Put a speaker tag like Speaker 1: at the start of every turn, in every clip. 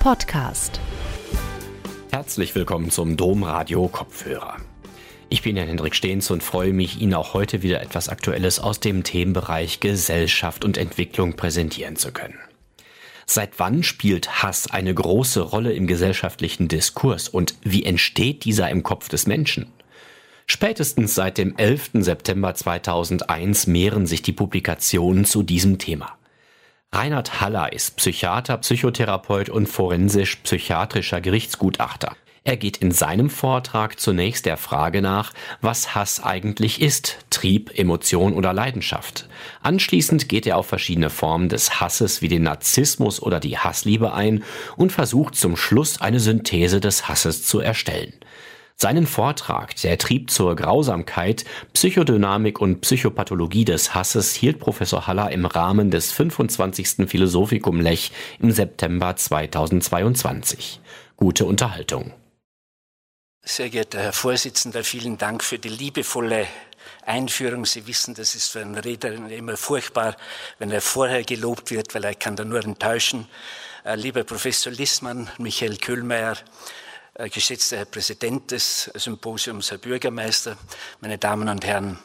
Speaker 1: Podcast.
Speaker 2: Herzlich willkommen zum Domradio Kopfhörer. Ich bin Jan Hendrik Stehns und freue mich, Ihnen auch heute wieder etwas Aktuelles aus dem Themenbereich Gesellschaft und Entwicklung präsentieren zu können. Seit wann spielt Hass eine große Rolle im gesellschaftlichen Diskurs und wie entsteht dieser im Kopf des Menschen? Spätestens seit dem 11. September 2001 mehren sich die Publikationen zu diesem Thema. Reinhard Haller ist Psychiater, Psychotherapeut und forensisch-psychiatrischer Gerichtsgutachter. Er geht in seinem Vortrag zunächst der Frage nach, was Hass eigentlich ist, Trieb, Emotion oder Leidenschaft. Anschließend geht er auf verschiedene Formen des Hasses wie den Narzissmus oder die Hassliebe ein und versucht zum Schluss eine Synthese des Hasses zu erstellen. Seinen Vortrag Der Trieb zur Grausamkeit, Psychodynamik und Psychopathologie des Hasses hielt Professor Haller im Rahmen des 25. Philosophikum Lech im September 2022. Gute Unterhaltung.
Speaker 3: Sehr geehrter Herr Vorsitzender, vielen Dank für die liebevolle Einführung. Sie wissen, das ist für einen Redner immer furchtbar, wenn er vorher gelobt wird, weil er kann da nur enttäuschen. Äh, lieber Professor Lissmann, Michael Köhlmeier, geschätzter Herr Präsident des Symposiums, Herr Bürgermeister, meine Damen und Herren.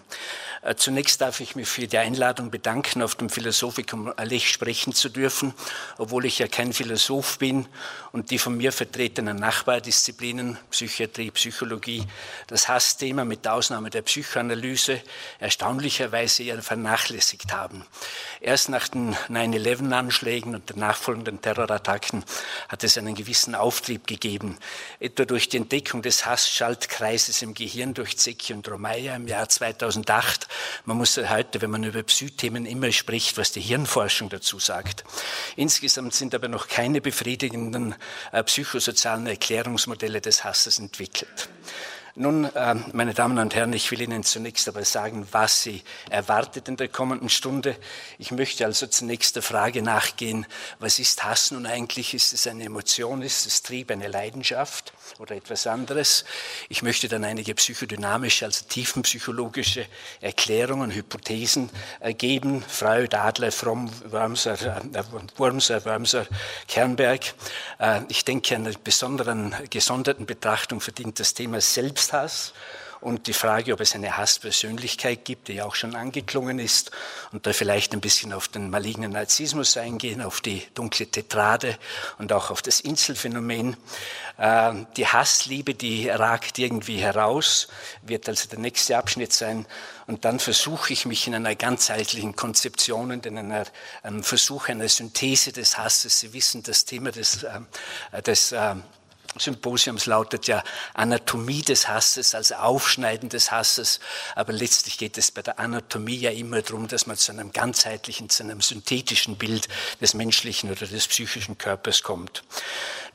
Speaker 3: Äh, zunächst darf ich mich für die Einladung bedanken, auf dem Philosophikum Lech sprechen zu dürfen, obwohl ich ja kein Philosoph bin und die von mir vertretenen Nachbardisziplinen, Psychiatrie, Psychologie, das Hassthema mit Ausnahme der Psychoanalyse erstaunlicherweise eher vernachlässigt haben. Erst nach den 9-11-Anschlägen und den nachfolgenden Terrorattacken hat es einen gewissen Auftrieb gegeben, etwa durch die Entdeckung des Hassschaltkreises im Gehirn durch Zecchi und Romeyer im Jahr 2008 man muss heute, wenn man über Psythemen immer spricht, was die Hirnforschung dazu sagt. Insgesamt sind aber noch keine befriedigenden äh, psychosozialen Erklärungsmodelle des Hasses entwickelt. Nun, äh, meine Damen und Herren, ich will Ihnen zunächst aber sagen, was Sie erwartet in der kommenden Stunde. Ich möchte also zunächst der Frage nachgehen, was ist Hass nun eigentlich? Ist es eine Emotion? Ist es Trieb, eine Leidenschaft oder etwas anderes? Ich möchte dann einige psychodynamische, also tiefenpsychologische Erklärungen, Hypothesen äh, geben. Freud, Adler, Fromm, Wormser, äh, Wurmser, Wurmser, Kernberg. Ich denke, einer besonderen, gesonderten Betrachtung verdient das Thema selbst Selbsthass und die Frage, ob es eine Hasspersönlichkeit gibt, die auch schon angeklungen ist und da vielleicht ein bisschen auf den malignen Narzissmus eingehen, auf die dunkle Tetrade und auch auf das Inselphänomen. Ähm, die Hassliebe, die ragt irgendwie heraus, wird also der nächste Abschnitt sein. Und dann versuche ich mich in einer ganzheitlichen Konzeption und in einer einem Versuch einer Synthese des Hasses. Sie wissen, das Thema des, äh, des äh, Symposiums lautet ja Anatomie des Hasses, also Aufschneiden des Hasses. Aber letztlich geht es bei der Anatomie ja immer darum, dass man zu einem ganzheitlichen, zu einem synthetischen Bild des menschlichen oder des psychischen Körpers kommt.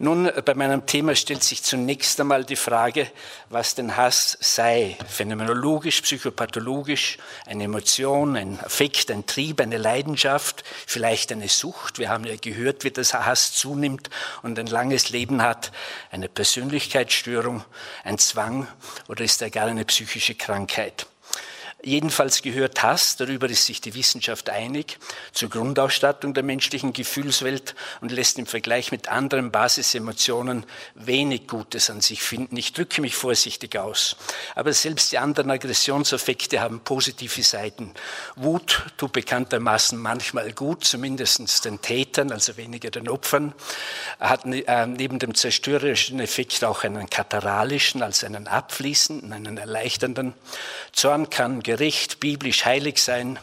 Speaker 3: Nun, bei meinem Thema stellt sich zunächst einmal die Frage, was denn Hass sei. Phänomenologisch, psychopathologisch, eine Emotion, ein Affekt, ein Trieb, eine Leidenschaft, vielleicht eine Sucht. Wir haben ja gehört, wie das Hass zunimmt und ein langes Leben hat. Eine Persönlichkeitsstörung, ein Zwang oder ist er gar eine psychische Krankheit? Jedenfalls gehört Hass, darüber ist sich die Wissenschaft einig, zur Grundausstattung der menschlichen Gefühlswelt und lässt im Vergleich mit anderen Basisemotionen wenig Gutes an sich finden. Ich drücke mich vorsichtig aus. Aber selbst die anderen Aggressionsaffekte haben positive Seiten. Wut tut bekanntermaßen manchmal gut, zumindest den Tätern, also weniger den Opfern, hat ne, äh, neben dem zerstörerischen Effekt auch einen kataralischen, also einen abfließenden, einen erleichternden. Zorn kann Gericht biblisch heilig sein,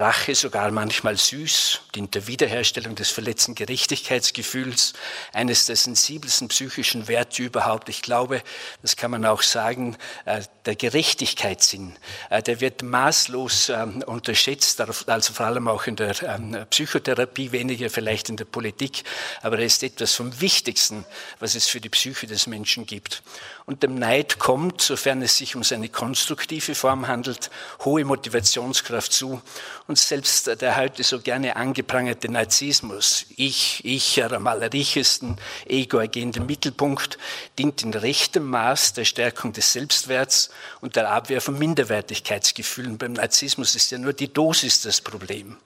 Speaker 3: Rache sogar manchmal süß, dient der Wiederherstellung des verletzten Gerechtigkeitsgefühls, eines der sensibelsten psychischen Werte überhaupt. Ich glaube, das kann man auch sagen, äh, der Gerechtigkeitssinn, äh, der wird maßlos ähm, unterschätzt, also vor allem auch in der ähm, Psychotherapie, weniger vielleicht in der Politik, aber er ist etwas vom Wichtigsten, was es für die Psyche des Menschen gibt. Und dem Neid kommt, sofern es sich um seine konstruktive Form handelt, hohe Motivationskraft zu und selbst der heute so gerne angeprangerte Narzissmus, ich, ich, am allerrichesten, Ego ergehenden Mittelpunkt, dient in rechtem Maß der Stärkung des Selbstwerts und der Abwehr von Minderwertigkeitsgefühlen. Beim Narzissmus ist ja nur die Dosis das Problem.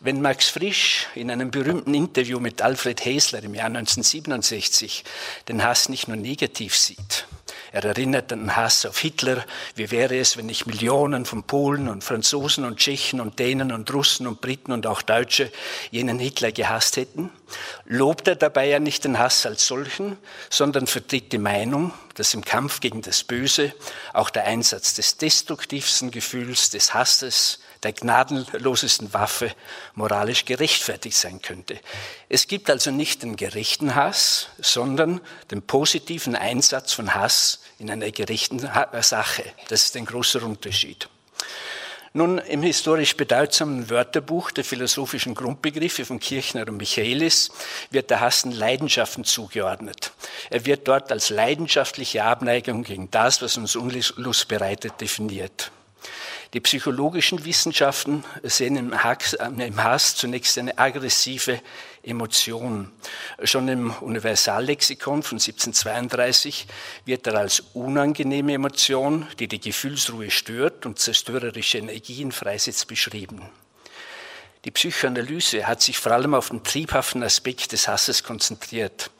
Speaker 3: Wenn Max Frisch in einem berühmten Interview mit Alfred Häsler im Jahr 1967 den Hass nicht nur negativ sieht, er erinnert an den Hass auf Hitler. Wie wäre es, wenn ich Millionen von Polen und Franzosen und Tschechen und Dänen und Russen und Briten und auch Deutsche jenen Hitler gehasst hätten? Lobt er dabei ja nicht den Hass als solchen, sondern vertritt die Meinung, dass im Kampf gegen das Böse auch der Einsatz des destruktivsten Gefühls, des Hasses, der gnadenlosesten Waffe moralisch gerechtfertigt sein könnte. Es gibt also nicht den gerechten Hass, sondern den positiven Einsatz von Hass in einer gerechten Sache. Das ist ein großer Unterschied. Nun, im historisch bedeutsamen Wörterbuch der philosophischen Grundbegriffe von Kirchner und Michaelis wird der Hass den Leidenschaften zugeordnet. Er wird dort als leidenschaftliche Abneigung gegen das, was uns Unlust bereitet, definiert. Die psychologischen Wissenschaften sehen im Hass, im Hass zunächst eine aggressive Emotion. Schon im Universallexikon von 1732 wird er als unangenehme Emotion, die die Gefühlsruhe stört und zerstörerische Energien freisetzt, beschrieben. Die Psychoanalyse hat sich vor allem auf den triebhaften Aspekt des Hasses konzentriert.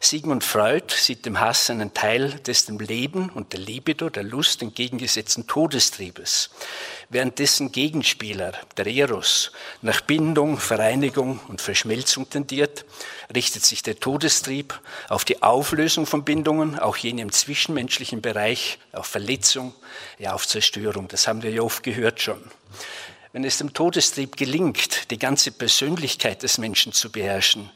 Speaker 3: Sigmund Freud sieht dem Hass einen Teil des dem Leben und der Libido, der Lust entgegengesetzten Todestriebes, während dessen Gegenspieler, der Eros, nach Bindung, Vereinigung und Verschmelzung tendiert, richtet sich der Todestrieb auf die Auflösung von Bindungen, auch jene im zwischenmenschlichen Bereich, auf Verletzung, ja auf Zerstörung. Das haben wir ja oft gehört schon. Wenn es dem Todestrieb gelingt, die ganze Persönlichkeit des Menschen zu beherrschen,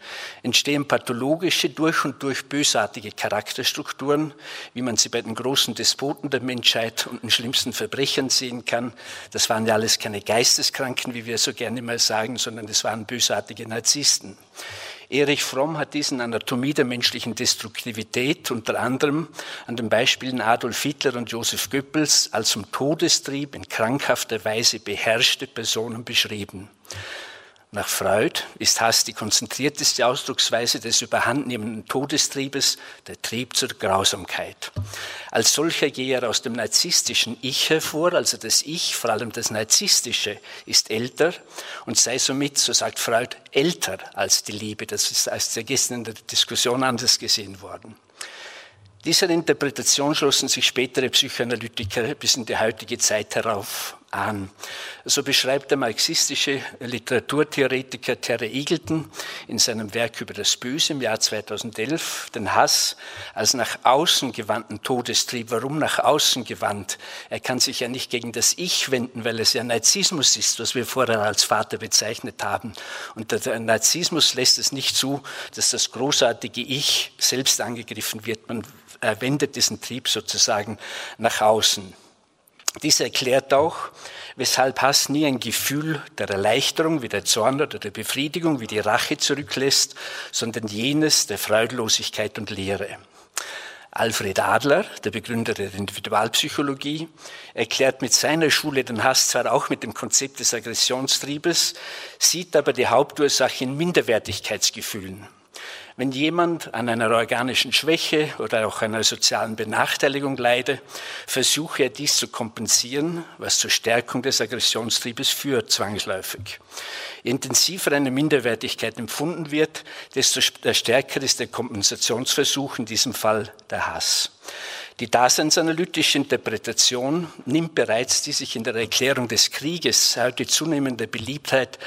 Speaker 3: entstehen pathologische, durch und durch bösartige Charakterstrukturen, wie man sie bei den großen Despoten der Menschheit und den schlimmsten Verbrechern sehen kann. Das waren ja alles keine Geisteskranken, wie wir so gerne mal sagen, sondern das waren bösartige Narzissten. Erich Fromm hat diesen Anatomie der menschlichen Destruktivität unter anderem an den Beispielen Adolf Hitler und Joseph Goebbels als zum Todestrieb in krankhafter Weise beherrschte Personen beschrieben. Nach Freud ist Hass die konzentrierteste Ausdrucksweise des überhandnehmenden Todestriebes, der Trieb zur Grausamkeit. Als solcher gehe er aus dem narzisstischen Ich hervor, also das Ich, vor allem das narzisstische, ist älter und sei somit, so sagt Freud, älter als die Liebe. Das ist als gestern in der Diskussion anders gesehen worden. Dieser Interpretation schlossen sich spätere Psychoanalytiker bis in die heutige Zeit herauf an. So beschreibt der marxistische Literaturtheoretiker Terry Eagleton in seinem Werk über das Böse im Jahr 2011 den Hass als nach außen gewandten Todestrieb. Warum nach außen gewandt? Er kann sich ja nicht gegen das Ich wenden, weil es ja Narzissmus ist, was wir vorher als Vater bezeichnet haben. Und der Narzissmus lässt es nicht zu, dass das großartige Ich selbst angegriffen wird. Man wendet diesen Trieb sozusagen nach außen. Dies erklärt auch, weshalb Hass nie ein Gefühl der Erleichterung wie der Zorn oder der Befriedigung wie die Rache zurücklässt, sondern jenes der Freudlosigkeit und Leere. Alfred Adler, der Begründer der Individualpsychologie, erklärt mit seiner Schule den Hass zwar auch mit dem Konzept des Aggressionstriebes, sieht aber die Hauptursache in Minderwertigkeitsgefühlen. Wenn jemand an einer organischen Schwäche oder auch einer sozialen Benachteiligung leide, versuche er dies zu kompensieren, was zur Stärkung des Aggressionstriebes führt, zwangsläufig. Je intensiver eine Minderwertigkeit empfunden wird, desto stärker ist der Kompensationsversuch, in diesem Fall der Hass. Die daseinsanalytische Interpretation nimmt bereits die sich in der Erklärung des Krieges heute zunehmende Beliebtheit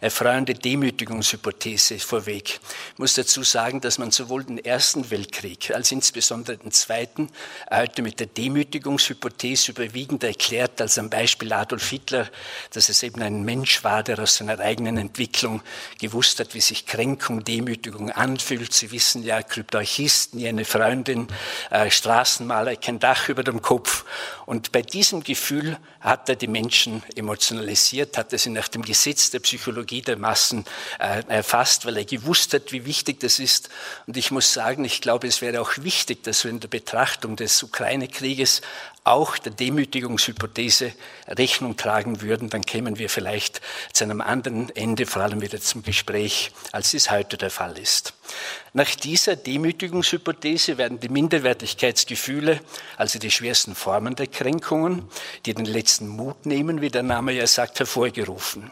Speaker 3: erfreuende Demütigungshypothese vorweg. Ich muss dazu sagen, dass man sowohl den Ersten Weltkrieg als insbesondere den Zweiten heute mit der Demütigungshypothese überwiegend erklärt, als am Beispiel Adolf Hitler, dass es eben ein Mensch war, der aus seiner eigenen Entwicklung gewusst hat, wie sich Kränkung, Demütigung anfühlt. Sie wissen ja, Kryptarchisten, eine Freundin, äh, Straßenmaler, Maler, kein Dach über dem Kopf. Und bei diesem Gefühl hat er die Menschen emotionalisiert, hat er sie nach dem Gesetz der Psychologie der Massen äh, erfasst, weil er gewusst hat, wie wichtig das ist. Und ich muss sagen, ich glaube, es wäre auch wichtig, dass wir in der Betrachtung des Ukraine-Krieges auch der Demütigungshypothese Rechnung tragen würden, dann kämen wir vielleicht zu einem anderen Ende, vor allem wieder zum Gespräch, als es heute der Fall ist. Nach dieser Demütigungshypothese werden die Minderwertigkeitsgefühle, also die schwersten Formen der Kränkungen, die den letzten Mut nehmen, wie der Name ja sagt, hervorgerufen.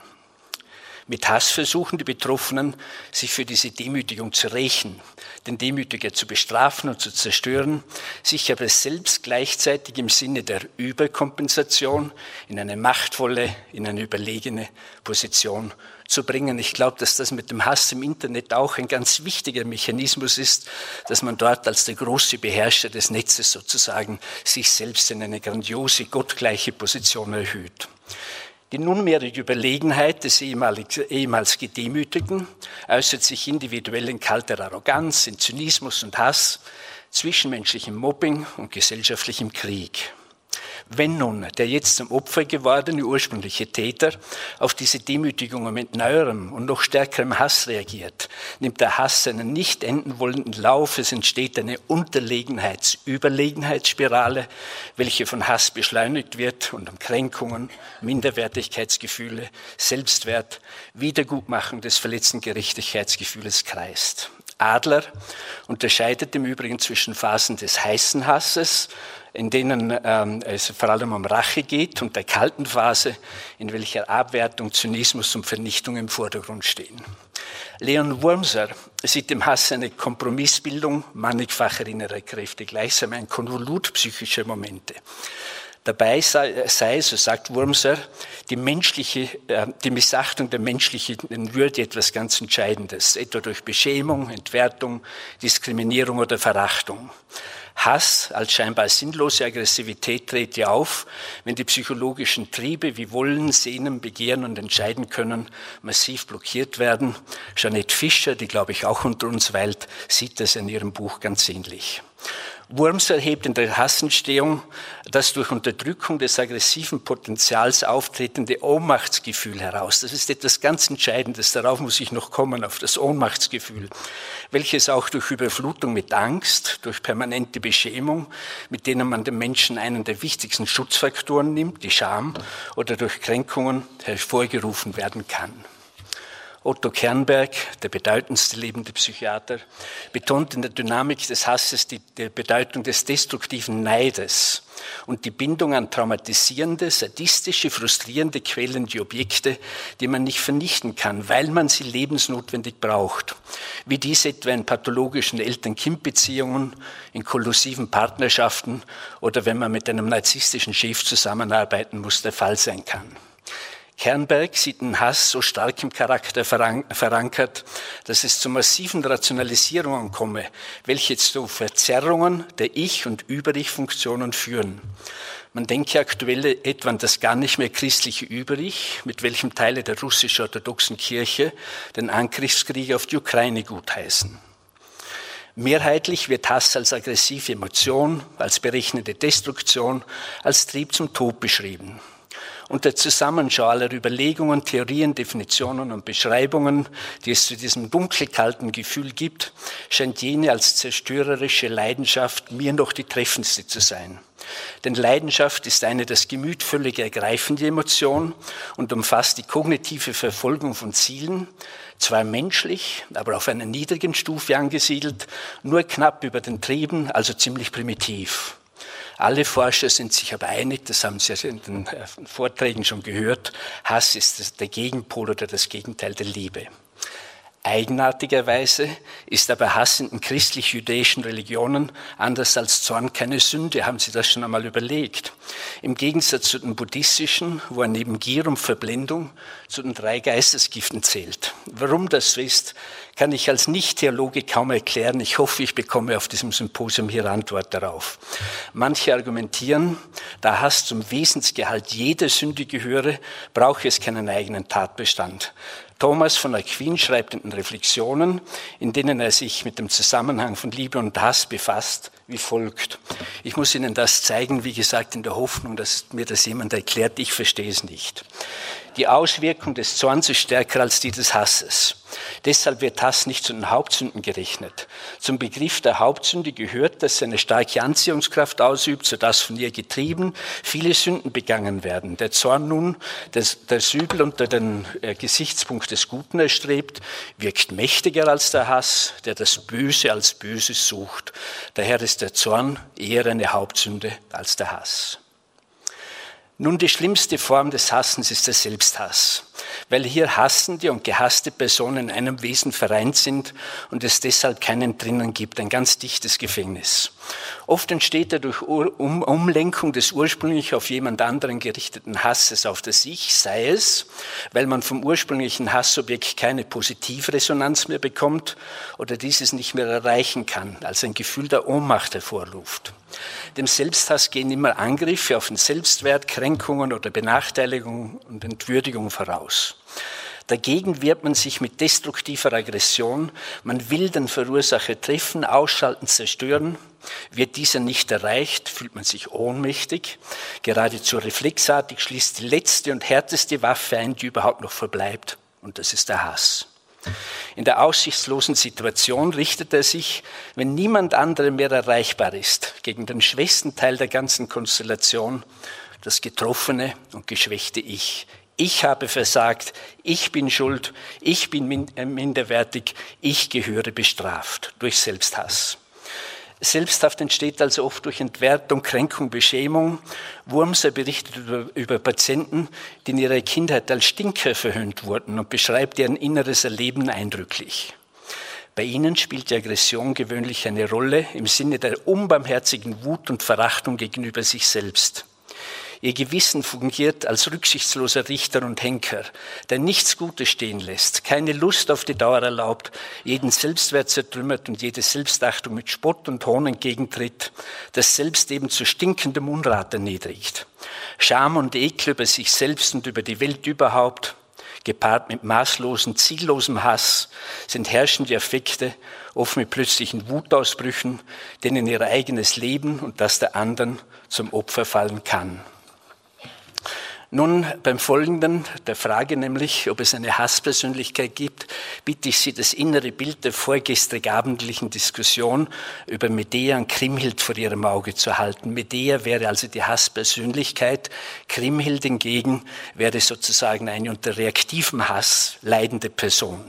Speaker 3: Mit Hass versuchen die Betroffenen, sich für diese Demütigung zu rächen, den Demütiger zu bestrafen und zu zerstören, sich aber selbst gleichzeitig im Sinne der Überkompensation in eine machtvolle, in eine überlegene Position zu bringen. Ich glaube, dass das mit dem Hass im Internet auch ein ganz wichtiger Mechanismus ist, dass man dort als der große Beherrscher des Netzes sozusagen sich selbst in eine grandiose, gottgleiche Position erhöht. Die nunmehrige Überlegenheit des ehemals Gedemütigten äußert sich individuell in kalter Arroganz, in Zynismus und Hass, zwischenmenschlichem Mobbing und gesellschaftlichem Krieg. Wenn nun der jetzt zum Opfer gewordene ursprüngliche Täter auf diese Demütigungen mit neuerem und noch stärkerem Hass reagiert, nimmt der Hass einen nicht enden wollenden Lauf. Es entsteht eine Unterlegenheits-Überlegenheitsspirale, welche von Hass beschleunigt wird und um Kränkungen, Minderwertigkeitsgefühle, Selbstwert, Wiedergutmachung des verletzten Gerechtigkeitsgefühles kreist. Adler unterscheidet im Übrigen zwischen Phasen des heißen Hasses, in denen ähm, es vor allem um Rache geht, und der kalten Phase, in welcher Abwertung, Zynismus und Vernichtung im Vordergrund stehen. Leon Wurmser sieht im Hass eine Kompromissbildung mannigfacher innerer Kräfte, gleichsam ein Konvolut psychischer Momente. Dabei sei, sei, so sagt Wurmser, die, menschliche, äh, die Missachtung der menschlichen Würde etwas ganz Entscheidendes, etwa durch Beschämung, Entwertung, Diskriminierung oder Verachtung. Hass als scheinbar sinnlose Aggressivität tritt ja auf, wenn die psychologischen Triebe wie Wollen, Sehnen, Begehren und Entscheiden können massiv blockiert werden. Jeanette Fischer, die glaube ich auch unter uns weilt, sieht das in ihrem Buch ganz ähnlich. Wurms erhebt in der Hassentstehung das durch Unterdrückung des aggressiven Potenzials auftretende Ohnmachtsgefühl heraus. Das ist etwas ganz Entscheidendes. Darauf muss ich noch kommen, auf das Ohnmachtsgefühl, welches auch durch Überflutung mit Angst, durch permanente Beschämung, mit denen man dem Menschen einen der wichtigsten Schutzfaktoren nimmt, die Scham, oder durch Kränkungen hervorgerufen werden kann. Otto Kernberg, der bedeutendste lebende Psychiater, betont in der Dynamik des Hasses die, die Bedeutung des destruktiven Neides und die Bindung an traumatisierende, sadistische, frustrierende, quälende Objekte, die man nicht vernichten kann, weil man sie lebensnotwendig braucht. Wie dies etwa in pathologischen Eltern-Kind-Beziehungen, in kollusiven Partnerschaften oder wenn man mit einem narzisstischen Chef zusammenarbeiten muss, der Fall sein kann. Kernberg sieht den Hass so stark im Charakter verankert, dass es zu massiven Rationalisierungen komme, welche zu Verzerrungen der Ich- und Über-Ich-Funktionen führen. Man denke aktuell etwa an das gar nicht mehr christliche Über-Ich, mit welchem Teile der russisch-orthodoxen Kirche den Angriffskrieg auf die Ukraine gutheißen. Mehrheitlich wird Hass als aggressive Emotion, als berechnende Destruktion, als Trieb zum Tod beschrieben. Und der Zusammenschau aller Überlegungen, Theorien, Definitionen und Beschreibungen, die es zu diesem dunkelkalten Gefühl gibt, scheint jene als zerstörerische Leidenschaft mir noch die treffendste zu sein. Denn Leidenschaft ist eine das Gemüt völlig ergreifende Emotion und umfasst die kognitive Verfolgung von Zielen, zwar menschlich, aber auf einer niedrigen Stufe angesiedelt, nur knapp über den Trieben, also ziemlich primitiv. Alle Forscher sind sich aber einig, das haben Sie in den äh, Vorträgen schon gehört, Hass ist der Gegenpol oder das Gegenteil der Liebe. Eigenartigerweise ist aber Hass in christlich-jüdischen Religionen anders als Zorn keine Sünde. Haben Sie das schon einmal überlegt? Im Gegensatz zu den buddhistischen, wo er neben Gier und Verblendung zu den drei Geistesgiften zählt. Warum das so ist, kann ich als Nicht-Theologe kaum erklären. Ich hoffe, ich bekomme auf diesem Symposium hier Antwort darauf. Manche argumentieren, da Hass zum Wesensgehalt jeder Sünde gehöre, brauche es keinen eigenen Tatbestand. Thomas von Aquin schreibt in den Reflexionen, in denen er sich mit dem Zusammenhang von Liebe und Hass befasst, wie folgt. Ich muss Ihnen das zeigen, wie gesagt, in der Hoffnung, dass mir das jemand erklärt. Ich verstehe es nicht. Die Auswirkung des Zorns ist stärker als die des Hasses. Deshalb wird Hass nicht zu den Hauptsünden gerechnet. Zum Begriff der Hauptsünde gehört, dass sie eine starke Anziehungskraft ausübt, sodass von ihr getrieben viele Sünden begangen werden. Der Zorn nun, das, das Übel unter den äh, Gesichtspunkt des Guten erstrebt, wirkt mächtiger als der Hass, der das Böse als Böses sucht. Daher ist der Zorn eher eine Hauptsünde als der Hass. Nun, die schlimmste Form des Hassens ist der Selbsthass. weil hier hassende und gehasste Personen in einem Wesen vereint sind und es deshalb keinen drinnen gibt, ein ganz dichtes Gefängnis. Oft entsteht er durch um Umlenkung des ursprünglich auf jemand anderen gerichteten Hasses auf das Ich, sei es, weil man vom ursprünglichen Hassobjekt keine Positivresonanz mehr bekommt oder dieses nicht mehr erreichen kann, als ein Gefühl der Ohnmacht hervorruft. Dem Selbsthass gehen immer Angriffe auf den Selbstwert, Kränkungen oder Benachteiligung und Entwürdigung voraus. Dagegen wehrt man sich mit destruktiver Aggression. Man will den Verursacher treffen, ausschalten, zerstören. Wird dieser nicht erreicht, fühlt man sich ohnmächtig. Geradezu reflexartig schließt die letzte und härteste Waffe ein, die überhaupt noch verbleibt. Und das ist der Hass. In der aussichtslosen Situation richtet er sich, wenn niemand anderem mehr erreichbar ist, gegen den schwächsten Teil der ganzen Konstellation, das getroffene und geschwächte Ich. Ich habe versagt, ich bin schuld, ich bin äh, minderwertig, ich gehöre bestraft durch Selbsthass. Selbsthaft entsteht also oft durch Entwertung, Kränkung, Beschämung. Wurmser berichtet über, über, Patienten, die in ihrer Kindheit als Stinker verhöhnt wurden und beschreibt deren inneres Erleben eindrücklich. Bei ihnen spielt die Aggression gewöhnlich eine Rolle im Sinne der unbarmherzigen Wut und Verachtung gegenüber sich selbst. Ihr Gewissen fungiert als rücksichtsloser Richter und Henker, der nichts Gutes stehen lässt, keine Lust auf die Dauer erlaubt, jeden Selbstwert zertrümmert und jede Selbstachtung mit Spott und Hohn entgegentritt, das Selbst eben zu stinkendem Unrat erniedrigt. Scham und Ekel über sich selbst und über die Welt überhaupt, gepaart mit maßlosen, ziellosem Hass, sind herrschende Affekte, oft mit plötzlichen Wutausbrüchen, denen ihr eigenes Leben und das der anderen zum Opfer fallen kann. Nun, beim Folgenden, der Frage nämlich, ob es eine Hasspersönlichkeit gibt, bitte ich Sie, das innere Bild der vorgestrig abendlichen Diskussion über Medea und Krimhild vor Ihrem Auge zu halten. Medea wäre also die Hasspersönlichkeit, Krimhild hingegen wäre sozusagen eine unter reaktivem Hass leidende Person.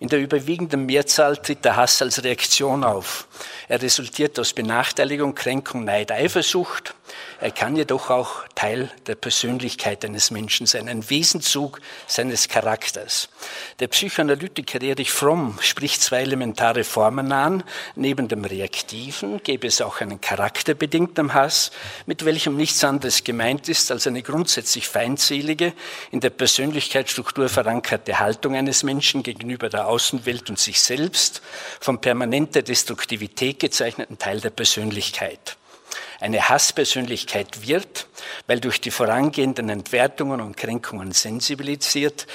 Speaker 3: In der überwiegenden Mehrzahl tritt der Hass als Reaktion auf. Er resultiert aus Benachteiligung, Kränkung, Neid, Eifersucht, er kann jedoch auch Teil der Persönlichkeit eines Menschen sein, ein Wesenzug seines Charakters. Der Psychoanalytiker Erich Fromm spricht zwei elementare Formen an. Neben dem Reaktiven gäbe es auch einen charakterbedingten Hass, mit welchem nichts anderes gemeint ist als eine grundsätzlich feindselige, in der Persönlichkeitsstruktur verankerte Haltung eines Menschen gegenüber der Außenwelt und sich selbst, von permanenter Destruktivität gezeichneten Teil der Persönlichkeit eine Hasspersönlichkeit wird, weil durch die vorangehenden Entwertungen und Kränkungen sensibilisiert,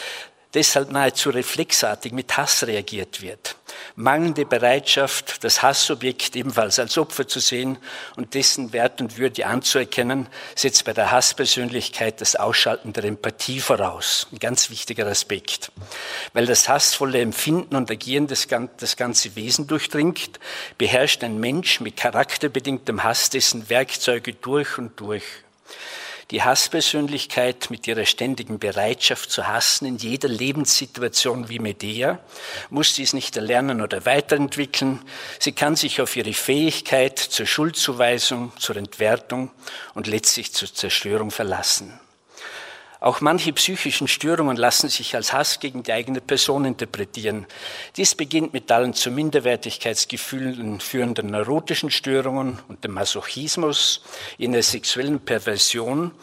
Speaker 3: deshalb nahezu reflexartig mit Hass reagiert wird. Mangelnde Bereitschaft, das Hassobjekt ebenfalls als Opfer zu sehen und dessen Wert und Würde anzuerkennen, setzt bei der Hasspersönlichkeit das Ausschalten der Empathie voraus. Ein ganz wichtiger Aspekt. Weil das hassvolle Empfinden und Agieren das, das ganze Wesen durchdringt, beherrscht ein Mensch mit charakterbedingtem Hass dessen Werkzeuge durch und durch die Hasspersönlichkeit mit ihrer ständigen Bereitschaft zu hassen in jeder Lebenssituation wie Medea muss dies nicht erlernen oder weiterentwickeln. Sie kann sich auf ihre Fähigkeit zur Schuldzuweisung, zur Entwertung und letztlich zur Zerstörung verlassen. Auch manche psychischen Störungen lassen sich als Hass gegen die eigene Person interpretieren. Dies beginnt mit allen zu Minderwertigkeitsgefühlen führenden neurotischen Störungen und dem Masochismus in der sexuellen Perversion,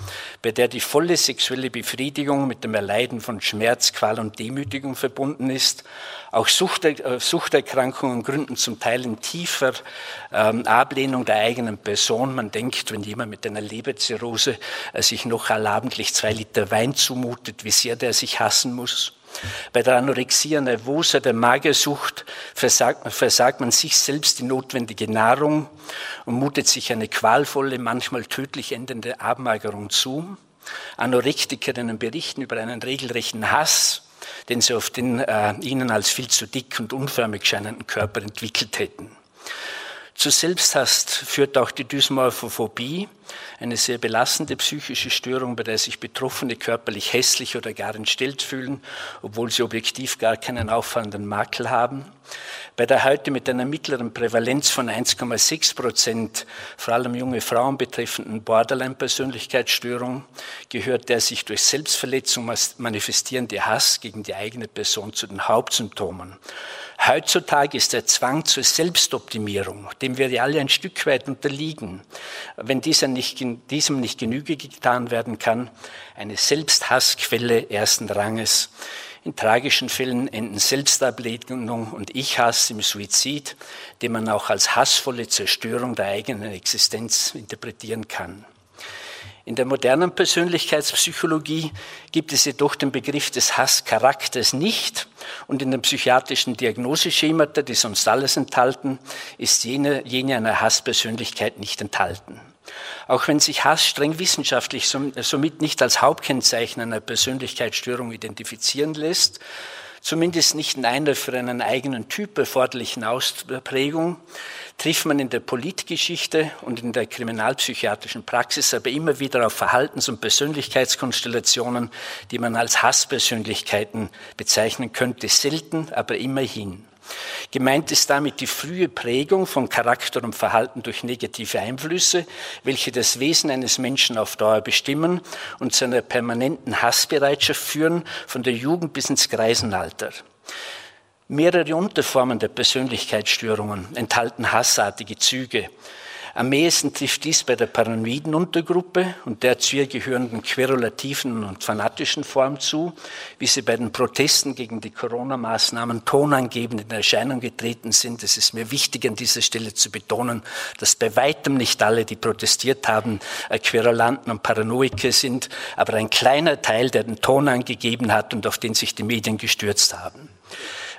Speaker 3: bei der die volle sexuelle Befriedigung mit dem Erleiden von Schmerz, Qual und Demütigung verbunden ist. Auch äh, Suchterkrankungen gründen zum Teil in tiefer ähm, Ablehnung der eigenen Person. Man denkt, wenn jemand mit einer Leberzirrhose äh, sich noch allabendlich zwei Liter Wein zumutet, wie sehr der sich hassen muss. Bei der Anorexia nervosa, der Magersucht, versagt, versagt man sich selbst die notwendige Nahrung und mutet sich eine qualvolle, manchmal tödlich endende Abmagerung zu. Anorektikerinnen berichten über einen regelrechten Hass, den sie auf den äh, ihnen als viel zu dick und unförmig scheinenden Körper entwickelt hätten. Zu Selbsthass führt auch die Dysmorphophobie, eine sehr belastende psychische Störung, bei der sich Betroffene körperlich hässlich oder gar entstellt fühlen, obwohl sie objektiv gar keinen auffallenden Makel haben. Bei der heute mit einer mittleren Prävalenz von 1,6 Prozent, vor allem junge Frauen betreffenden Borderline-Persönlichkeitsstörung, gehört der sich durch Selbstverletzung manifestierende Hass gegen die eigene Person zu den Hauptsymptomen. Heutzutage ist der Zwang zur Selbstoptimierung, dem wir alle ein Stück weit unterliegen, wenn dieser nicht, diesem nicht Genüge getan werden kann, eine Selbsthassquelle ersten Ranges. In tragischen Fällen enden Selbstablehnung und Ich-Hass im Suizid, den man auch als hassvolle Zerstörung der eigenen Existenz interpretieren kann. In der modernen Persönlichkeitspsychologie gibt es jedoch den Begriff des Hasscharakters nicht und in den psychiatrischen Diagnoseschemata, die sonst alles enthalten, ist jene, jene einer Hasspersönlichkeit nicht enthalten. Auch wenn sich Hass streng wissenschaftlich somit nicht als Hauptkennzeichen einer Persönlichkeitsstörung identifizieren lässt, zumindest nicht in einer für einen eigenen Typ erforderlichen Ausprägung, trifft man in der Politgeschichte und in der kriminalpsychiatrischen Praxis aber immer wieder auf Verhaltens- und Persönlichkeitskonstellationen, die man als Hasspersönlichkeiten bezeichnen könnte, selten, aber immerhin. Gemeint ist damit die frühe Prägung von Charakter und Verhalten durch negative Einflüsse, welche das Wesen eines Menschen auf Dauer bestimmen und zu einer permanenten Hassbereitschaft führen, von der Jugend bis ins Greisenalter. Mehrere Unterformen der Persönlichkeitsstörungen enthalten hassartige Züge. Am ehesten trifft dies bei der paranoiden Untergruppe und der zu ihr gehörenden querulativen und fanatischen Form zu, wie sie bei den Protesten gegen die Corona-Maßnahmen tonangebend in Erscheinung getreten sind. Es ist mir wichtig, an dieser Stelle zu betonen, dass bei weitem nicht alle, die protestiert haben, äh, Querulanten und Paranoiker sind, aber ein kleiner Teil, der den Ton angegeben hat und auf den sich die Medien gestürzt haben.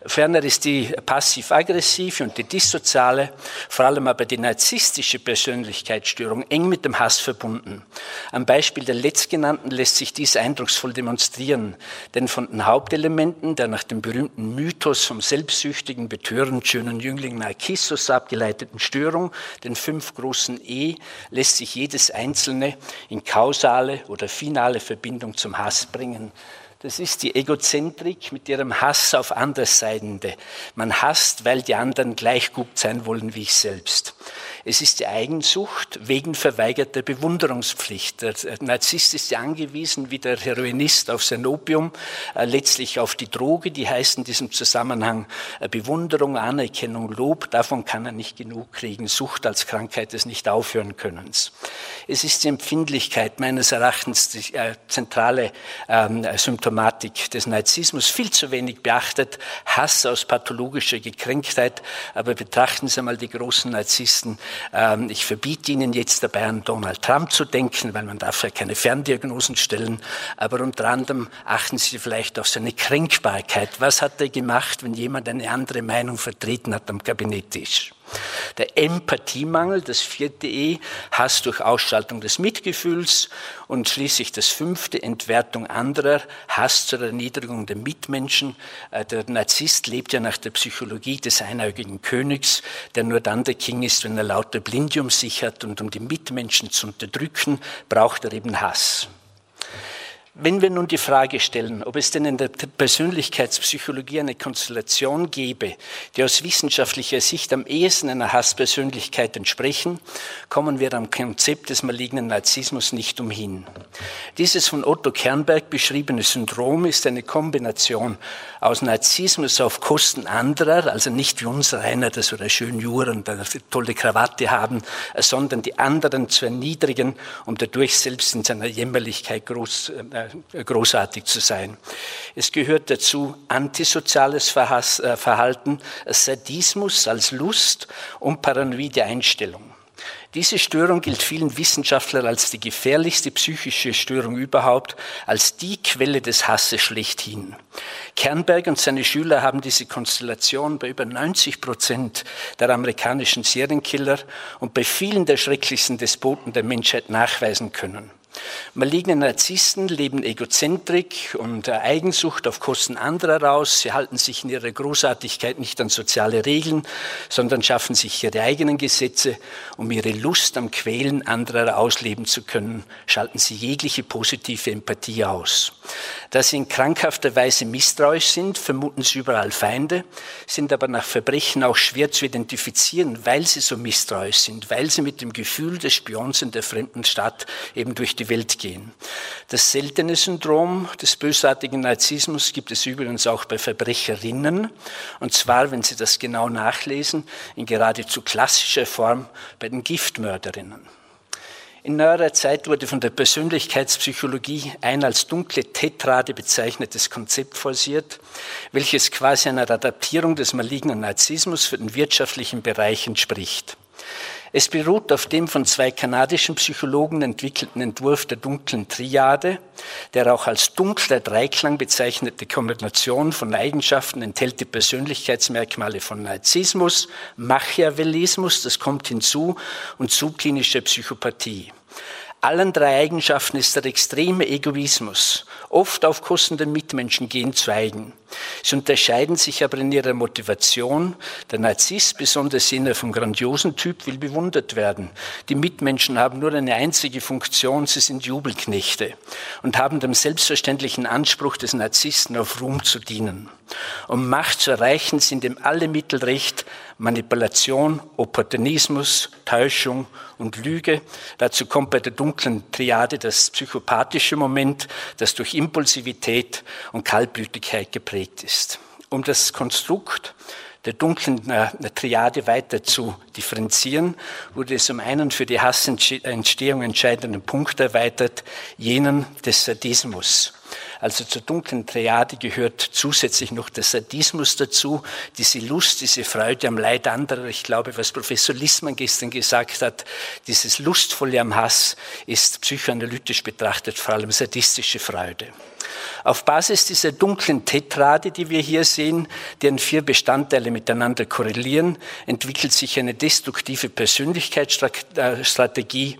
Speaker 3: Ferner ist die passiv-aggressive und die dissoziale, vor allem aber die narzisstische Persönlichkeitsstörung eng mit dem Hass verbunden. Am Beispiel der letztgenannten lässt sich dies eindrucksvoll demonstrieren, denn von den Hauptelementen der nach dem berühmten Mythos vom selbstsüchtigen, betörend schönen Jüngling Narcissus abgeleiteten Störung, den fünf großen E, lässt sich jedes einzelne in kausale oder finale Verbindung zum Hass bringen. Das ist die Egozentrik mit ihrem Hass auf Andersseidende. Man hasst, weil die anderen gleich gut sein wollen wie ich selbst. Es ist die Eigensucht wegen verweigerter Bewunderungspflicht. Der Narzisst ist ja angewiesen, wie der Heroinist auf sein Opium, äh, letztlich auf die Droge, die heißt in diesem Zusammenhang äh, Bewunderung, Anerkennung, Lob. Davon kann er nicht genug kriegen. Sucht als Krankheit des nicht aufhören Könnens. Es ist die Empfindlichkeit meines Erachtens die äh, zentrale ähm, Symptomatik des Narzissmus, viel zu wenig beachtet. Hass aus pathologischer Gekränktheit. Aber betrachten Sie mal die großen Narzissten, ich verbiete Ihnen jetzt dabei an Donald Trump zu denken, weil man darf ja keine Ferndiagnosen stellen. Aber unter anderem achten Sie vielleicht auf seine Kränkbarkeit. Was hat er gemacht, wenn jemand eine andere Meinung vertreten hat am Kabinetttisch? Der Empathiemangel, das vierte E, Hass durch Ausschaltung des Mitgefühls und schließlich das fünfte, Entwertung anderer, Hass zur Erniedrigung der Mitmenschen. Äh, der Narzisst lebt ja nach der Psychologie des einäugigen Königs, der nur dann der King ist, wenn er lauter Blinde um sich hat und um die Mitmenschen zu unterdrücken, braucht er eben Hass. Wenn wir nun die Frage stellen, ob es denn in der Persönlichkeitspsychologie eine Konstellation gäbe, die aus wissenschaftlicher Sicht am ehesten einer Hasspersönlichkeit entsprechen, kommen wir am Konzept des malignen Narzissmus nicht umhin. Dieses von Otto Kernberg beschriebene Syndrom ist eine Kombination aus Narzissmus auf Kosten anderer, also nicht wie unser einer, dass wir da schön juren eine tolle Krawatte haben, sondern die anderen zu erniedrigen, um dadurch selbst in seiner Jämmerlichkeit groß, äh, großartig zu sein. Es gehört dazu antisoziales äh, Verhalten, Sadismus als Lust und paranoide Einstellung. Diese Störung gilt vielen Wissenschaftlern als die gefährlichste psychische Störung überhaupt, als die Quelle des Hasses schlechthin. Kernberg und seine Schüler haben diese Konstellation bei über 90 Prozent der amerikanischen Serienkiller und bei vielen der schrecklichsten Despoten der Menschheit nachweisen können. Maligne Narzissten leben Egozentrik und Eigensucht auf Kosten anderer raus. Sie halten sich in ihrer Großartigkeit nicht an soziale Regeln, sondern schaffen sich ihre eigenen Gesetze, um ihre Lust am Quälen anderer ausleben zu können, schalten sie jegliche positive Empathie aus. Da sie in krankhafter Weise misstrauisch sind, vermuten sie überall Feinde, sind aber nach Verbrechen auch schwer zu identifizieren, weil sie so misstrauisch sind, weil sie mit dem Gefühl des Spions in der fremden Stadt eben durch die Welt gehen. Das seltene Syndrom des bösartigen Narzissmus gibt es übrigens auch bei Verbrecherinnen, und zwar, wenn Sie das genau nachlesen, in geradezu klassischer Form bei den Giftmörderinnen. In neuerer Zeit wurde von der Persönlichkeitspsychologie ein als dunkle Tetrade bezeichnetes Konzept forciert, welches quasi einer Adaptierung des malignen Narzissmus für den wirtschaftlichen Bereich entspricht. Es beruht auf dem von zwei kanadischen Psychologen entwickelten Entwurf der dunklen Triade, der auch als dunkler Dreiklang bezeichnete Kombination von Eigenschaften enthält die Persönlichkeitsmerkmale von Narzissmus, Machiavellismus, das kommt hinzu, und subklinischer Psychopathie. Allen drei Eigenschaften ist der extreme Egoismus, oft auf Kosten der Mitmenschen gehen zu eigen. Sie unterscheiden sich aber in ihrer Motivation. Der Narzisst, besonders jener vom grandiosen Typ, will bewundert werden. Die Mitmenschen haben nur eine einzige Funktion, sie sind Jubelknechte und haben dem selbstverständlichen Anspruch des Narzissten auf Ruhm zu dienen. Um Macht zu erreichen, sind ihm alle Mittel recht, Manipulation, Opportunismus, Täuschung und Lüge. Dazu kommt bei der dunklen Triade das psychopathische Moment, das durch Impulsivität und Kaltblütigkeit geprägt ist. Um das Konstrukt der dunklen äh, Triade weiter zu differenzieren, wurde es um einen für die Hassentstehung entscheidenden Punkt erweitert, jenen des Sadismus. Also zur dunklen Triade gehört zusätzlich noch der Sadismus dazu, diese Lust, diese Freude am Leid anderer. Ich glaube, was Professor Lissmann gestern gesagt hat, dieses Lustvolle am Hass ist psychoanalytisch betrachtet vor allem sadistische Freude. Auf Basis dieser dunklen Tetrade, die wir hier sehen, deren vier Bestandteile miteinander korrelieren, entwickelt sich eine destruktive Persönlichkeitsstrategie,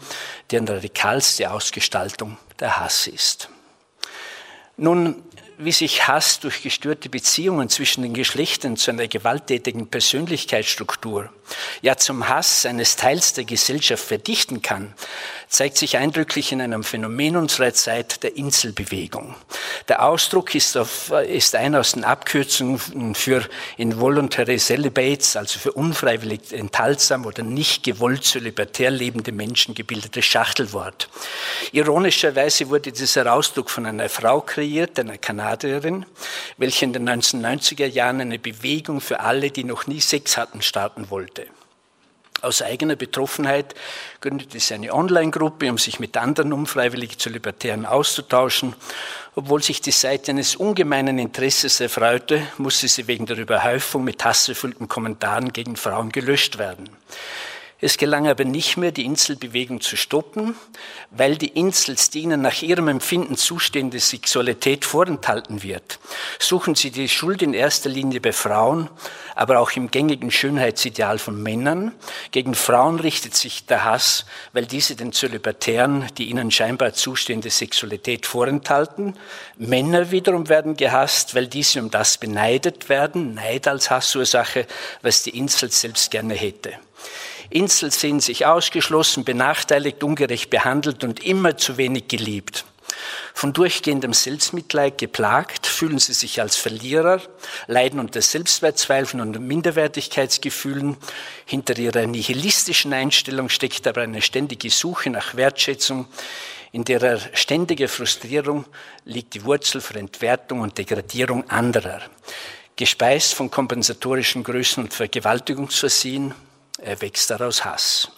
Speaker 3: deren radikalste Ausgestaltung der Hass ist. Nun, wie sich Hass durch gestörte Beziehungen zwischen den Geschlechtern zu einer gewalttätigen Persönlichkeitsstruktur, ja zum Hass eines Teils der Gesellschaft verdichten kann, zeigt sich eindrücklich in einem Phänomen unserer Zeit, der Inselbewegung. Der Ausdruck ist, auf, ist ein aus den Abkürzungen für involuntary celibates, also für unfreiwillig enthaltsam oder nicht gewollt zölibatär lebende Menschen gebildetes Schachtelwort. Ironischerweise wurde dieser Ausdruck von einer Frau kreiert, einer Kanadierin, welche in den 1990er Jahren eine Bewegung für alle, die noch nie Sex hatten, starten wollte. Aus eigener Betroffenheit gründete sie eine Online-Gruppe, um sich mit anderen unfreiwillig zu Libertären auszutauschen. Obwohl sich die Seite eines ungemeinen Interesses erfreute, musste sie wegen der Überhäufung mit hasserfüllten Kommentaren gegen Frauen gelöscht werden. Es gelang aber nicht mehr, die Inselbewegung zu stoppen, weil die Insels, die ihnen nach ihrem Empfinden zustehende Sexualität vorenthalten wird, suchen sie die Schuld in erster Linie bei Frauen, aber auch im gängigen Schönheitsideal von Männern. Gegen Frauen richtet sich der Hass, weil diese den Zölibatären die ihnen scheinbar zustehende Sexualität vorenthalten. Männer wiederum werden gehasst, weil diese um das beneidet werden, Neid als Hassursache, was die Insel selbst gerne hätte. Insel sehen sich ausgeschlossen, benachteiligt, ungerecht behandelt und immer zu wenig geliebt. Von durchgehendem Selbstmitleid geplagt, fühlen sie sich als Verlierer, leiden unter Selbstwertzweifeln und Minderwertigkeitsgefühlen. Hinter ihrer nihilistischen Einstellung steckt aber eine ständige Suche nach Wertschätzung. In der ständigen Frustrierung liegt die Wurzel für Entwertung und Degradierung anderer. Gespeist von kompensatorischen Größen und Vergewaltigungsversehen, wächst daraus Hass.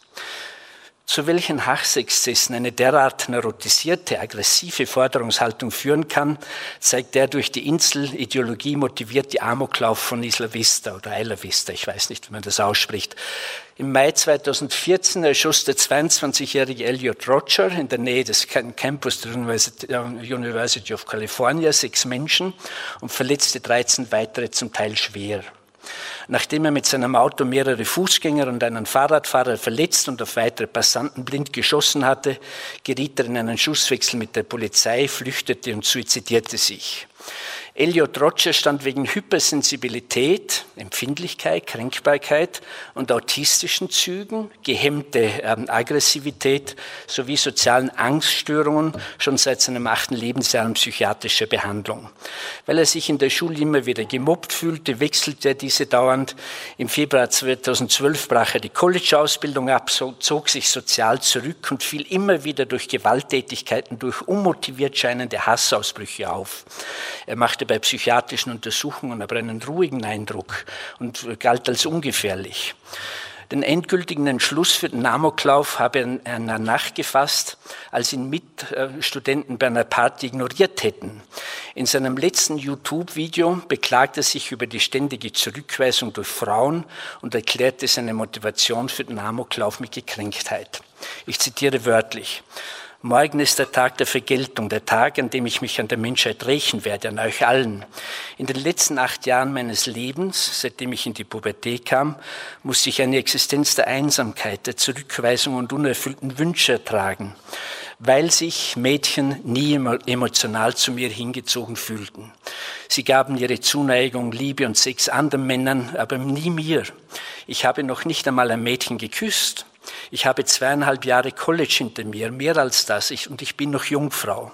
Speaker 3: Zu welchen Hassexzessen eine derart neurotisierte, aggressive Forderungshaltung führen kann, zeigt der durch die Inselideologie motivierte Amoklauf von Isla Vista oder Isla Vista, ich weiß nicht, wie man das ausspricht. Im Mai 2014 erschoss der 22-jährige Elliot Roger in der Nähe des Campus der University of California sechs Menschen und verletzte 13 weitere zum Teil schwer. Nachdem er mit seinem Auto mehrere Fußgänger und einen Fahrradfahrer verletzt und auf weitere Passanten blind geschossen hatte, geriet er in einen Schusswechsel mit der Polizei, flüchtete und suizidierte sich. Elliot Roger stand wegen Hypersensibilität, Empfindlichkeit, Kränkbarkeit und autistischen Zügen, gehemmte ähm, Aggressivität sowie sozialen Angststörungen schon seit seinem achten Lebensjahr in psychiatrischer Behandlung. Weil er sich in der Schule immer wieder gemobbt fühlte, wechselte er diese dauernd. Im Februar 2012 brach er die College-Ausbildung ab, zog sich sozial zurück und fiel immer wieder durch Gewalttätigkeiten, durch unmotiviert scheinende Hassausbrüche auf. Er machte machte bei psychiatrischen Untersuchungen aber einen ruhigen Eindruck und galt als ungefährlich. Den endgültigen Entschluss für den Amoklauf habe er in einer Nacht gefasst, als ihn Mitstudenten bei einer Party ignoriert hätten. In seinem letzten YouTube-Video beklagte er sich über die ständige Zurückweisung durch Frauen und erklärte seine Motivation für den Amoklauf mit Gekränktheit. Ich zitiere wörtlich. Morgen ist der Tag der Vergeltung, der Tag, an dem ich mich an der Menschheit rächen werde, an euch allen. In den letzten acht Jahren meines Lebens, seitdem ich in die Pubertät kam, musste ich eine Existenz der Einsamkeit, der Zurückweisung und unerfüllten Wünsche ertragen, weil sich Mädchen nie emotional zu mir hingezogen fühlten. Sie gaben ihre Zuneigung, Liebe und Sex anderen Männern, aber nie mir. Ich habe noch nicht einmal ein Mädchen geküsst. Ich habe zweieinhalb Jahre College hinter mir, mehr als das, ich, und ich bin noch Jungfrau.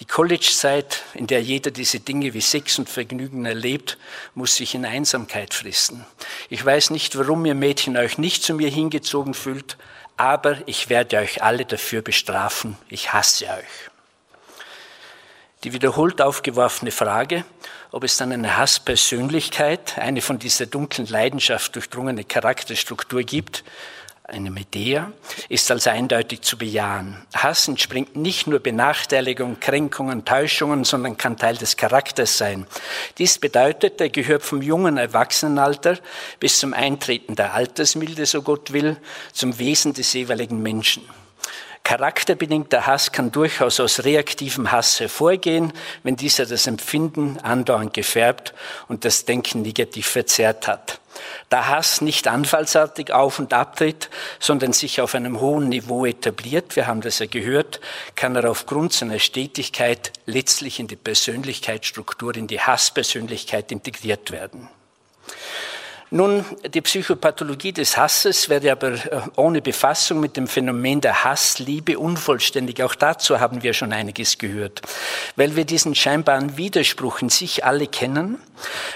Speaker 3: Die College-Zeit, in der jeder diese Dinge wie Sex und Vergnügen erlebt, muss sich in Einsamkeit fristen. Ich weiß nicht, warum ihr Mädchen euch nicht zu mir hingezogen fühlt, aber ich werde euch alle dafür bestrafen. Ich hasse euch. Die wiederholt aufgeworfene Frage, ob es dann eine Hasspersönlichkeit, eine von dieser dunklen Leidenschaft durchdrungene Charakterstruktur gibt, eine Medea, ist als eindeutig zu bejahen. Hass entspringt nicht nur Benachteiligung, Kränkungen, Täuschungen, sondern kann Teil des Charakters sein. Dies bedeutet, er gehört vom jungen Erwachsenenalter bis zum Eintreten der Altersmilde, so Gott will, zum Wesen des jeweiligen Menschen. Charakterbedingter Hass kann durchaus aus reaktivem Hass hervorgehen, wenn dieser das Empfinden andauernd gefärbt und das Denken negativ verzerrt hat. Da Hass nicht anfallsartig auf und abtritt, sondern sich auf einem hohen Niveau etabliert, wir haben das ja gehört, kann er aufgrund seiner Stetigkeit letztlich in die Persönlichkeitsstruktur, in die Hasspersönlichkeit integriert werden. Nun, die Psychopathologie des Hasses wäre aber äh, ohne Befassung mit dem Phänomen der Hassliebe unvollständig. Auch dazu haben wir schon einiges gehört. Weil wir diesen scheinbaren Widerspruch in sich alle kennen,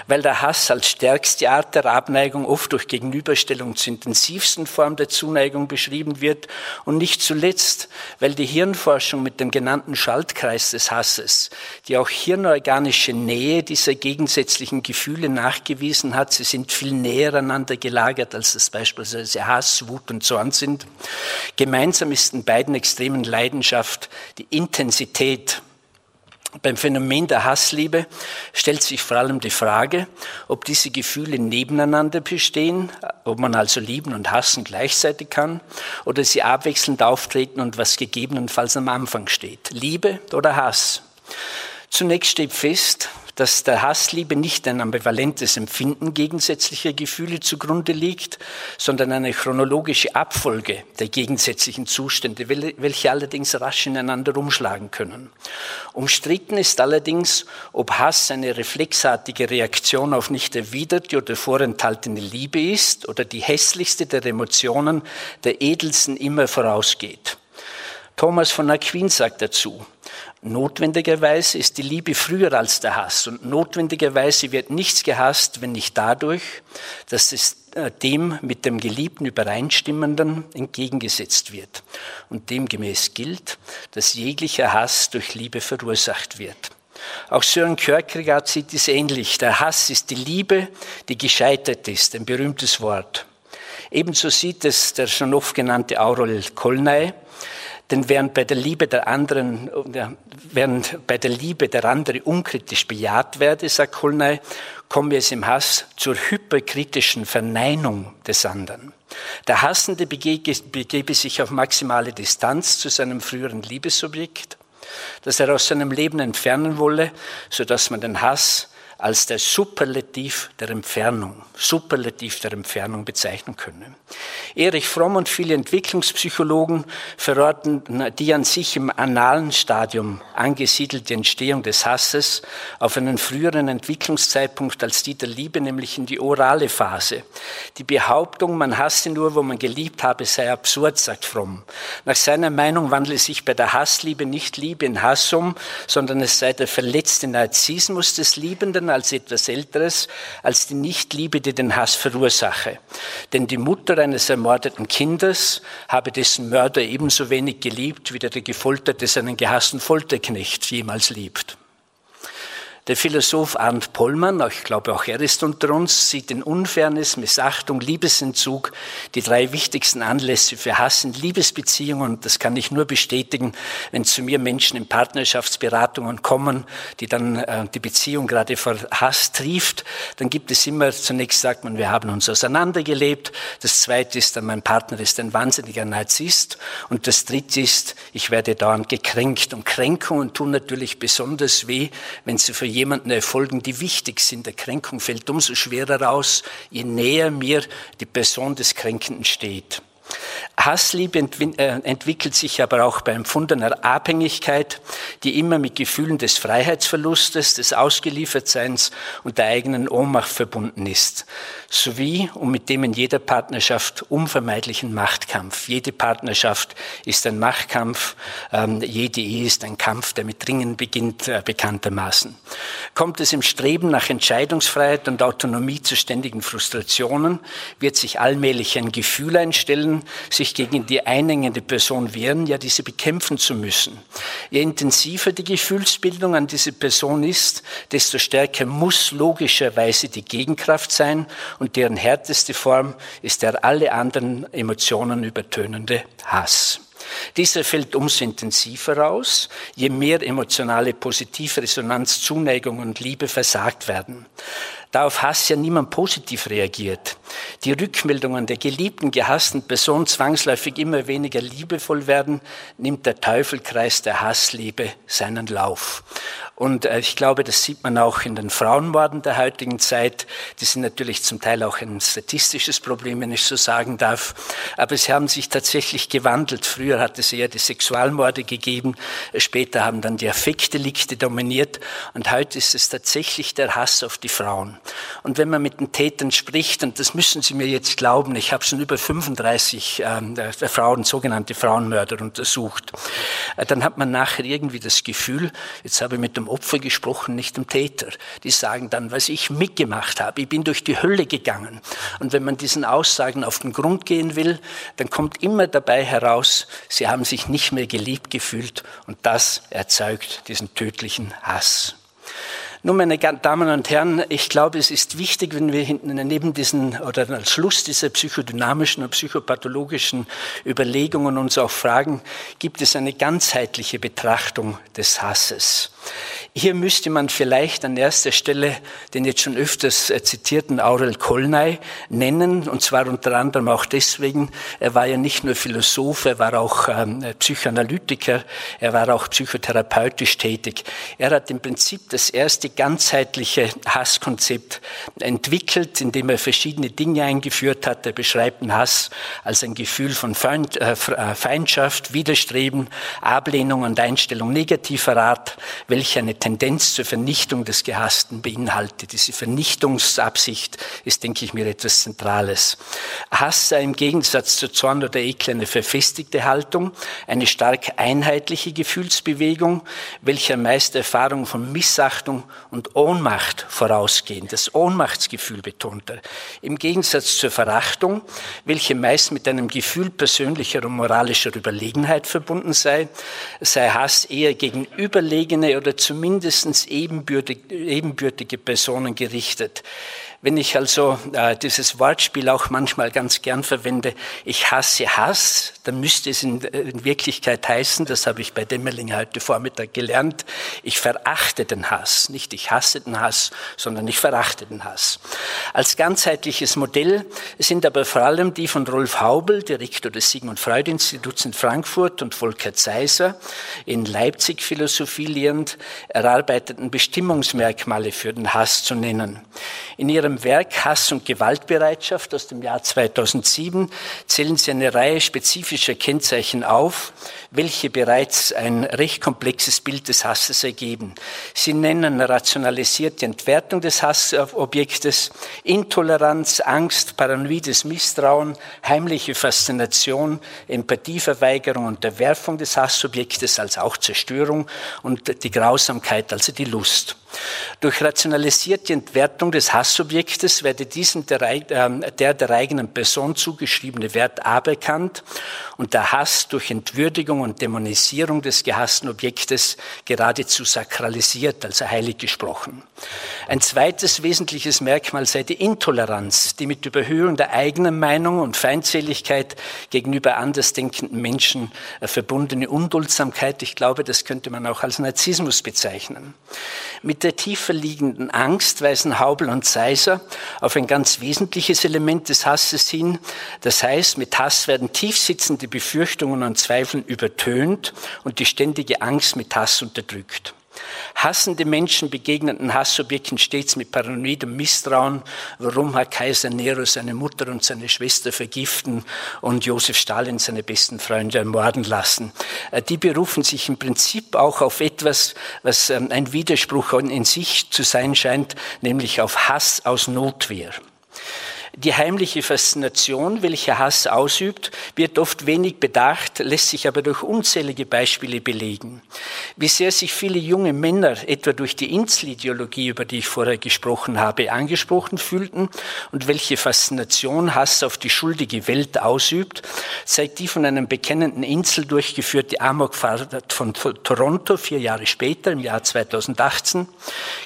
Speaker 3: weil der Hass als stärkste Art der Abneigung oft durch Gegenüberstellung zur intensivsten Form der Zuneigung beschrieben wird und nicht zuletzt, weil die Hirnforschung mit dem genannten Schaltkreis des Hasses, die auch hirnorganische Nähe dieser gegensätzlichen Gefühle nachgewiesen hat, sie sind viel näher näher aneinander gelagert, als es beispielsweise Hass, Wut und Zorn sind. Gemeinsam ist in beiden extremen Leidenschaft die Intensität. Beim Phänomen der Hassliebe stellt sich vor allem die Frage, ob diese Gefühle nebeneinander bestehen, ob man also lieben und hassen gleichzeitig kann, oder sie abwechselnd auftreten und was gegebenenfalls am Anfang steht. Liebe oder Hass? Zunächst steht fest, dass der Hassliebe nicht ein ambivalentes Empfinden gegensätzlicher Gefühle zugrunde liegt, sondern eine chronologische Abfolge der gegensätzlichen Zustände, welche allerdings rasch ineinander umschlagen können. Umstritten ist allerdings, ob Hass eine reflexartige Reaktion auf nicht erwiderte oder vorenthaltene Liebe ist oder die hässlichste der Emotionen der edelsten immer vorausgeht. Thomas von Aquin sagt dazu, Notwendigerweise ist die Liebe früher als der Hass und notwendigerweise wird nichts gehasst, wenn nicht dadurch, dass es äh, dem mit dem Geliebten übereinstimmenden entgegengesetzt wird. Und demgemäß gilt, dass jeglicher Hass durch Liebe verursacht wird. Auch Sören Kierkegaard sieht es ähnlich. Der Hass ist die Liebe, die gescheitert ist, ein berühmtes Wort. Ebenso sieht es der schon oft genannte Aurel Kolnay, denn während bei der Liebe der anderen, während bei der Liebe der andere unkritisch bejaht werde, sagt Kolnay, komme es im Hass zur hyperkritischen Verneinung des anderen. Der Hassende begebe sich auf maximale Distanz zu seinem früheren Liebessobjekt, das er aus seinem Leben entfernen wolle, so dass man den Hass als der Superlativ der Entfernung, Superlativ der Entfernung bezeichnen können. Erich Fromm und viele Entwicklungspsychologen verorten die an sich im analen Stadium angesiedelte Entstehung des Hasses auf einen früheren Entwicklungszeitpunkt als die der Liebe, nämlich in die orale Phase. Die Behauptung, man hasse nur, wo man geliebt habe, sei absurd, sagt Fromm. Nach seiner Meinung wandle sich bei der Hassliebe nicht Liebe in Hass um, sondern es sei der verletzte Narzissmus des Liebenden als etwas Älteres, als die Nichtliebe, die den Hass verursache. Denn die Mutter eines ermordeten Kindes habe dessen Mörder ebenso wenig geliebt, wie der Gefolterte seinen gehassten Folterknecht jemals liebt. Der Philosoph Arndt Pollmann, ich glaube auch er ist unter uns, sieht in Unfairness, Missachtung, Liebesentzug die drei wichtigsten Anlässe für Hass in Liebesbeziehungen. Das kann ich nur bestätigen, wenn zu mir Menschen in Partnerschaftsberatungen kommen, die dann äh, die Beziehung gerade vor Hass trieft. Dann gibt es immer, zunächst sagt man, wir haben uns auseinandergelebt. Das zweite ist dann, mein Partner ist ein wahnsinniger Narzisst. Und das dritte ist, ich werde dauernd gekränkt. Und Kränkungen tun natürlich besonders weh, wenn sie für jemanden erfolgen, die wichtig sind. Der Kränkung fällt umso schwerer aus, je näher mir die Person des Kränkenden steht. Hassliebe äh, entwickelt sich aber auch bei empfundener Abhängigkeit, die immer mit Gefühlen des Freiheitsverlustes, des Ausgeliefertseins und der eigenen Ohnmacht verbunden ist, sowie und mit dem in jeder Partnerschaft unvermeidlichen Machtkampf. Jede Partnerschaft ist ein Machtkampf, ähm, jede Ehe ist ein Kampf, der mit Dringen beginnt, äh, bekanntermaßen. Kommt es im Streben nach Entscheidungsfreiheit und Autonomie zu ständigen Frustrationen, wird sich allmählich ein Gefühl einstellen, sich gegen die einengende Person wehren, ja diese bekämpfen zu müssen. Je intensiver die Gefühlsbildung an diese Person ist, desto stärker muss logischerweise die Gegenkraft sein und deren härteste Form ist der alle anderen Emotionen übertönende Hass. Dieser fällt umso intensiver aus, je mehr emotionale Positivresonanz, Zuneigung und Liebe versagt werden. Da auf Hass ja niemand positiv reagiert, die Rückmeldungen der geliebten, gehassten Person zwangsläufig immer weniger liebevoll werden, nimmt der Teufelkreis der Hassliebe seinen Lauf. Und äh, ich glaube, das sieht man auch in den Frauenmorden der heutigen Zeit. Die sind natürlich zum Teil auch ein statistisches Problem, wenn ich so sagen darf. Aber sie haben sich tatsächlich gewandelt. Früher hat es eher die Sexualmorde gegeben. Später haben dann die Affektdelikte dominiert. Und heute ist es tatsächlich der Hass auf die Frauen. Und wenn man mit den Tätern spricht, und das müssen Sie mir jetzt glauben, ich habe schon über 35 ähm, äh, Frauen, sogenannte Frauenmörder untersucht, äh, dann hat man nachher irgendwie das Gefühl, jetzt habe ich mit dem Opfer gesprochen, nicht dem Täter. Die sagen dann, was ich mitgemacht habe. Ich bin durch die Hölle gegangen. Und wenn man diesen Aussagen auf den Grund gehen will, dann kommt immer dabei heraus, sie haben sich nicht mehr geliebt gefühlt und das erzeugt diesen tödlichen Hass. Nun, meine Damen und Herren, ich glaube, es ist wichtig, wenn wir neben diesen oder als Schluss dieser psychodynamischen und psychopathologischen Überlegungen uns auch fragen, gibt es eine ganzheitliche Betrachtung des Hasses? Hier müsste man vielleicht an erster Stelle den jetzt schon öfters äh, zitierten Aurel Kolnay nennen, und zwar unter anderem auch deswegen, er war ja nicht nur Philosoph, er war auch ähm, Psychoanalytiker, er war auch psychotherapeutisch tätig. Er hat im Prinzip das erste ganzheitliche Hasskonzept entwickelt, indem er verschiedene Dinge eingeführt hat. Er beschreibt den Hass als ein Gefühl von äh, äh Feindschaft, Widerstreben, Ablehnung und Einstellung negativer Art, welche eine Tendenz zur Vernichtung des Gehassten beinhaltet. Diese Vernichtungsabsicht ist, denke ich mir, etwas Zentrales. Hass sei im Gegensatz zu Zorn oder Ekel eine verfestigte Haltung, eine stark einheitliche Gefühlsbewegung, welcher meist Erfahrung von Missachtung und Ohnmacht vorausgehen. Das Ohnmachtsgefühl betont er. Im Gegensatz zur Verachtung, welche meist mit einem Gefühl persönlicher und moralischer Überlegenheit verbunden sei, sei Hass eher gegen überlegene oder zumindest ebenbürtige, ebenbürtige Personen gerichtet. Wenn ich also äh, dieses Wortspiel auch manchmal ganz gern verwende, ich hasse Hass, dann müsste es in, äh, in Wirklichkeit heißen, das habe ich bei Demmerling heute Vormittag gelernt, ich verachte den Hass. Nicht ich hasse den Hass, sondern ich verachte den Hass. Als ganzheitliches Modell sind aber vor allem die von Rolf Haubel, Direktor des Sigmund Freud Instituts in Frankfurt und Volker Zeiser in Leipzig Philosophie lehrend, England erarbeiteten Bestimmungsmerkmale für den Hass zu nennen. In ihrem Werk Hass und Gewaltbereitschaft aus dem Jahr 2007 zählen sie eine Reihe spezifischer Kennzeichen auf, welche bereits ein recht komplexes Bild des Hasses ergeben. Sie nennen rationalisierte Entwertung des Hassobjektes, Intoleranz, Angst, paranoides Misstrauen, heimliche Faszination, Empathieverweigerung, Unterwerfung des Hassobjektes als auch Zerstörung und die Grausamkeit, also die Lust. Durch rationalisierte Entwertung des Hassobjektes werde diesem der, äh, der der eigenen Person zugeschriebene Wert aberkannt und der Hass durch Entwürdigung und Dämonisierung des gehassten Objektes geradezu sakralisiert, also heilig gesprochen. Ein zweites wesentliches Merkmal sei die Intoleranz, die mit Überhöhung der eigenen Meinung und Feindseligkeit gegenüber andersdenkenden Menschen äh, verbundene Unduldsamkeit. Ich glaube, das könnte man auch als Narzissmus bezeichnen. Mit der tiefer liegenden Angst weisen Haubel und Seiser auf ein ganz wesentliches Element des Hasses hin. Das heißt, mit Hass werden tiefsitzende Befürchtungen und Zweifeln übertönt und die ständige Angst mit Hass unterdrückt. Hassende Menschen begegneten Hassobjekten stets mit paranoidem Misstrauen. Warum hat Kaiser Nero seine Mutter und seine Schwester vergiften und Josef Stalin seine besten Freunde ermorden lassen? Äh, die berufen sich im Prinzip auch auf etwas, was ähm, ein Widerspruch in sich zu sein scheint, nämlich auf Hass aus Notwehr. Die heimliche Faszination, welche Hass ausübt, wird oft wenig bedacht, lässt sich aber durch unzählige Beispiele belegen. Wie sehr sich viele junge Männer etwa durch die Inselideologie, über die ich vorher gesprochen habe, angesprochen fühlten und welche Faszination Hass auf die schuldige Welt ausübt, zeigt die von einem bekennenden Insel durchgeführte Amokfahrt von Toronto vier Jahre später, im Jahr 2018.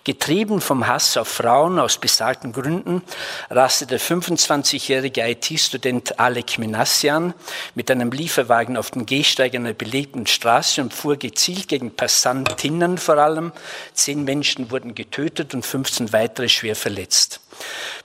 Speaker 3: Getrieben vom Hass auf Frauen aus besagten Gründen raste der 25-jährige IT-Student Alek Minassian mit einem Lieferwagen auf den Gehsteig einer belegten Straße und fuhr gezielt gegen Passantinnen vor allem. Zehn Menschen wurden getötet und 15 weitere schwer verletzt.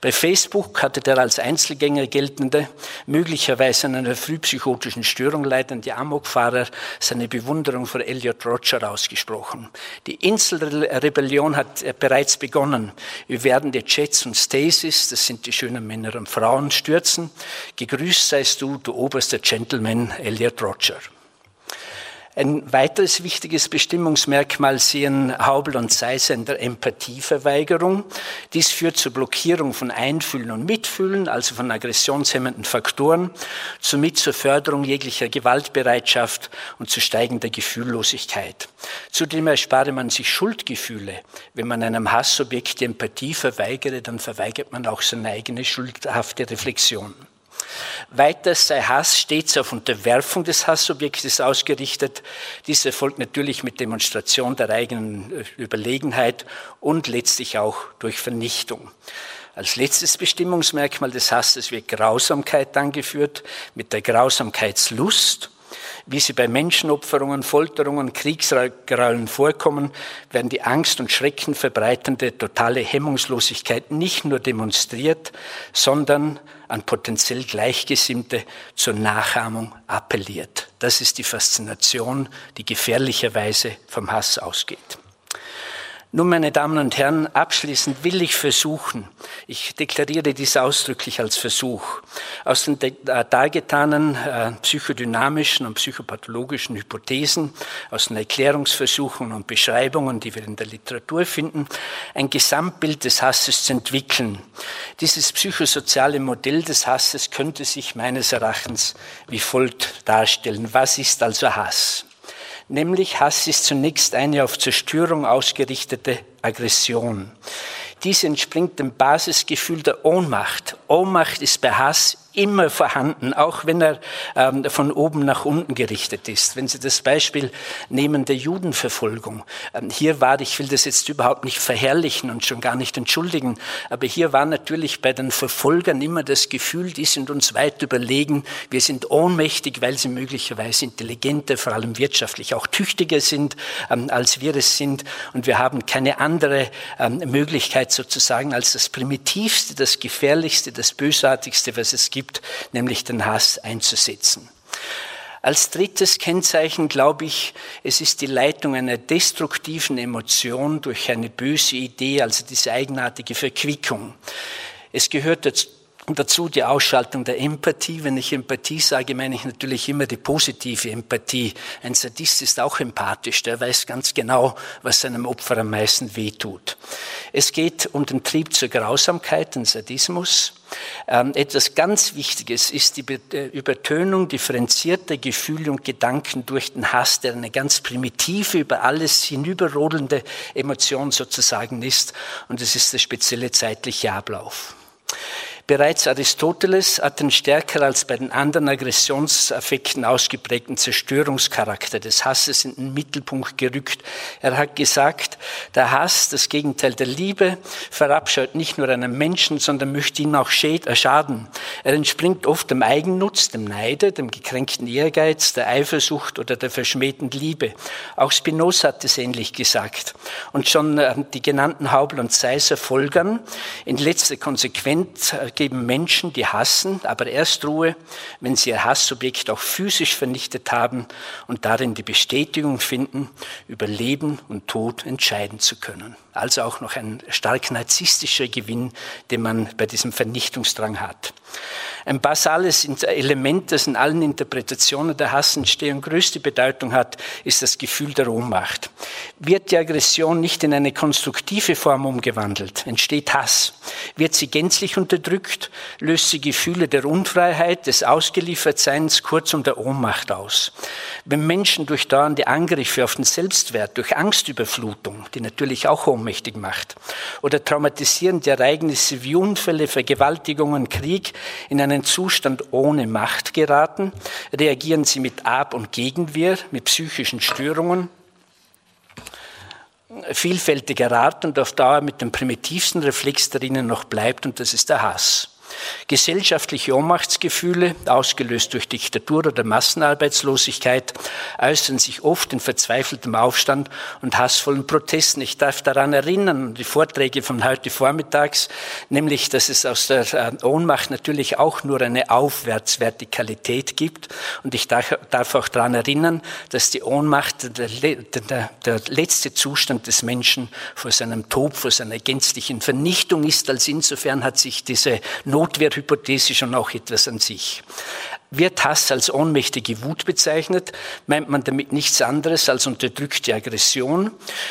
Speaker 3: Bei Facebook hatte der als Einzelgänger geltende, möglicherweise an einer frühpsychotischen Störung leidende Amokfahrer seine Bewunderung für Elliot Roger ausgesprochen. Die Inselrebellion hat bereits begonnen. Wir werden die Jets und Stasis, das sind die schönen Männer und Frauen, stürzen. Gegrüßt seist du, du oberster Gentleman Elliot Roger. Ein weiteres wichtiges Bestimmungsmerkmal sehen Haubel und Seiser in der Empathieverweigerung. Dies führt zur Blockierung von Einfühlen und Mitfühlen, also von aggressionshemmenden Faktoren, somit zur Förderung jeglicher Gewaltbereitschaft und zu steigender Gefühllosigkeit. Zudem erspare man sich Schuldgefühle. Wenn man einem Hassobjekt die Empathie verweigere, dann verweigert man auch seine eigene schuldhafte Reflexion. Weiter sei Hass stets auf Unterwerfung des Hassobjektes ausgerichtet. Dies erfolgt natürlich mit Demonstration der eigenen äh, Überlegenheit und letztlich auch durch Vernichtung. Als letztes Bestimmungsmerkmal des Hasses wird Grausamkeit angeführt mit der Grausamkeitslust wie sie bei Menschenopferungen, Folterungen, Kriegsgräueln vorkommen, werden die Angst und Schrecken verbreitende totale Hemmungslosigkeit nicht nur demonstriert, sondern an potenziell Gleichgesinnte zur Nachahmung appelliert. Das ist die Faszination, die gefährlicherweise vom Hass ausgeht. Nun, meine Damen und Herren, abschließend will ich versuchen, ich deklariere dies ausdrücklich als Versuch, aus den äh, dargetanen äh, psychodynamischen und psychopathologischen Hypothesen, aus den Erklärungsversuchen und Beschreibungen, die wir in der Literatur finden, ein Gesamtbild des Hasses zu entwickeln. Dieses psychosoziale Modell des Hasses könnte sich meines Erachtens wie folgt darstellen. Was ist also Hass? Nämlich Hass ist zunächst eine auf Zerstörung ausgerichtete Aggression. Dies entspringt dem Basisgefühl der Ohnmacht. Ohnmacht ist bei Hass immer vorhanden, auch wenn er ähm, von oben nach unten gerichtet ist. Wenn Sie das Beispiel nehmen der Judenverfolgung. Ähm, hier war, ich will das jetzt überhaupt nicht verherrlichen und schon gar nicht entschuldigen, aber hier war natürlich bei den Verfolgern immer das Gefühl, die sind uns weit überlegen, wir sind ohnmächtig, weil sie möglicherweise intelligenter, vor allem wirtschaftlich auch tüchtiger sind, ähm, als wir es sind und wir haben keine andere ähm, Möglichkeit sozusagen als das primitivste, das gefährlichste, das bösartigste, was es gibt, nämlich den Hass einzusetzen. Als drittes Kennzeichen glaube ich, es ist die Leitung einer destruktiven Emotion durch eine böse Idee, also diese eigenartige Verquickung. Es gehört dazu, und dazu die Ausschaltung der Empathie. Wenn ich Empathie sage, meine ich natürlich immer die positive Empathie. Ein Sadist ist auch empathisch, der weiß ganz genau, was seinem Opfer am meisten wehtut. Es geht um den Trieb zur Grausamkeit, den Sadismus. Ähm, etwas ganz Wichtiges ist die äh, Übertönung differenzierter Gefühle und Gedanken durch den Hass, der eine ganz primitive, über alles hinüberrodelnde Emotion sozusagen ist. Und es ist der spezielle zeitliche Ablauf. Bereits Aristoteles hat den stärker als bei den anderen Aggressionsaffekten ausgeprägten Zerstörungscharakter des Hasses in den Mittelpunkt gerückt. Er hat gesagt, der Hass, das Gegenteil der Liebe, verabscheut nicht nur einen Menschen, sondern möchte ihm auch äh, schaden. Er entspringt oft dem Eigennutz, dem Neide, dem gekränkten Ehrgeiz, der Eifersucht oder der verschmähten Liebe. Auch Spinoza hat es ähnlich gesagt. Und schon äh, die genannten Haubel und Seiser folgern in letzter Konsequenz äh, geben Menschen, die hassen, aber erst Ruhe, wenn sie ihr Hassobjekt auch physisch vernichtet haben und darin die Bestätigung finden, über Leben und Tod entscheiden zu können. Also auch noch ein stark narzisstischer Gewinn, den man bei diesem Vernichtungsdrang hat. Ein basales Element, das in allen Interpretationen der Hassentstehung größte Bedeutung hat, ist das Gefühl der Ohnmacht. Wird die Aggression nicht in eine konstruktive Form umgewandelt, entsteht Hass. Wird sie gänzlich unterdrückt, löst sie Gefühle der Unfreiheit, des Ausgeliefertseins, kurzum der Ohnmacht aus. Wenn Menschen durch dauernde Angriffe auf den Selbstwert, durch Angstüberflutung, die natürlich auch ohnmächtig macht, oder traumatisierende Ereignisse wie Unfälle, Vergewaltigungen, Krieg in einen Zustand ohne Macht geraten, reagieren sie mit Ab- und Gegenwehr, mit psychischen Störungen, vielfältiger Art und auf Dauer mit dem primitivsten Reflex, der ihnen noch bleibt, und das ist der Hass. Gesellschaftliche Ohnmachtsgefühle, ausgelöst durch Diktatur oder Massenarbeitslosigkeit, äußern sich oft in verzweifeltem Aufstand und hassvollen Protesten. Ich darf daran erinnern, die Vorträge von heute vormittags, nämlich, dass es aus der äh, Ohnmacht natürlich auch nur eine Aufwärtsvertikalität gibt. Und ich darf auch daran erinnern, dass die Ohnmacht der, letzte Zustand des Menschen vor seinem Tod, vor seiner gänzlichen Vernichtung ist. Als insofern hat sich diese Notwehrhypothese schon auch etwas an sich. Wird Hass als ohnmächtige Wut bezeichnet, meint man damit nichts anderes als unterdrückte Aggression.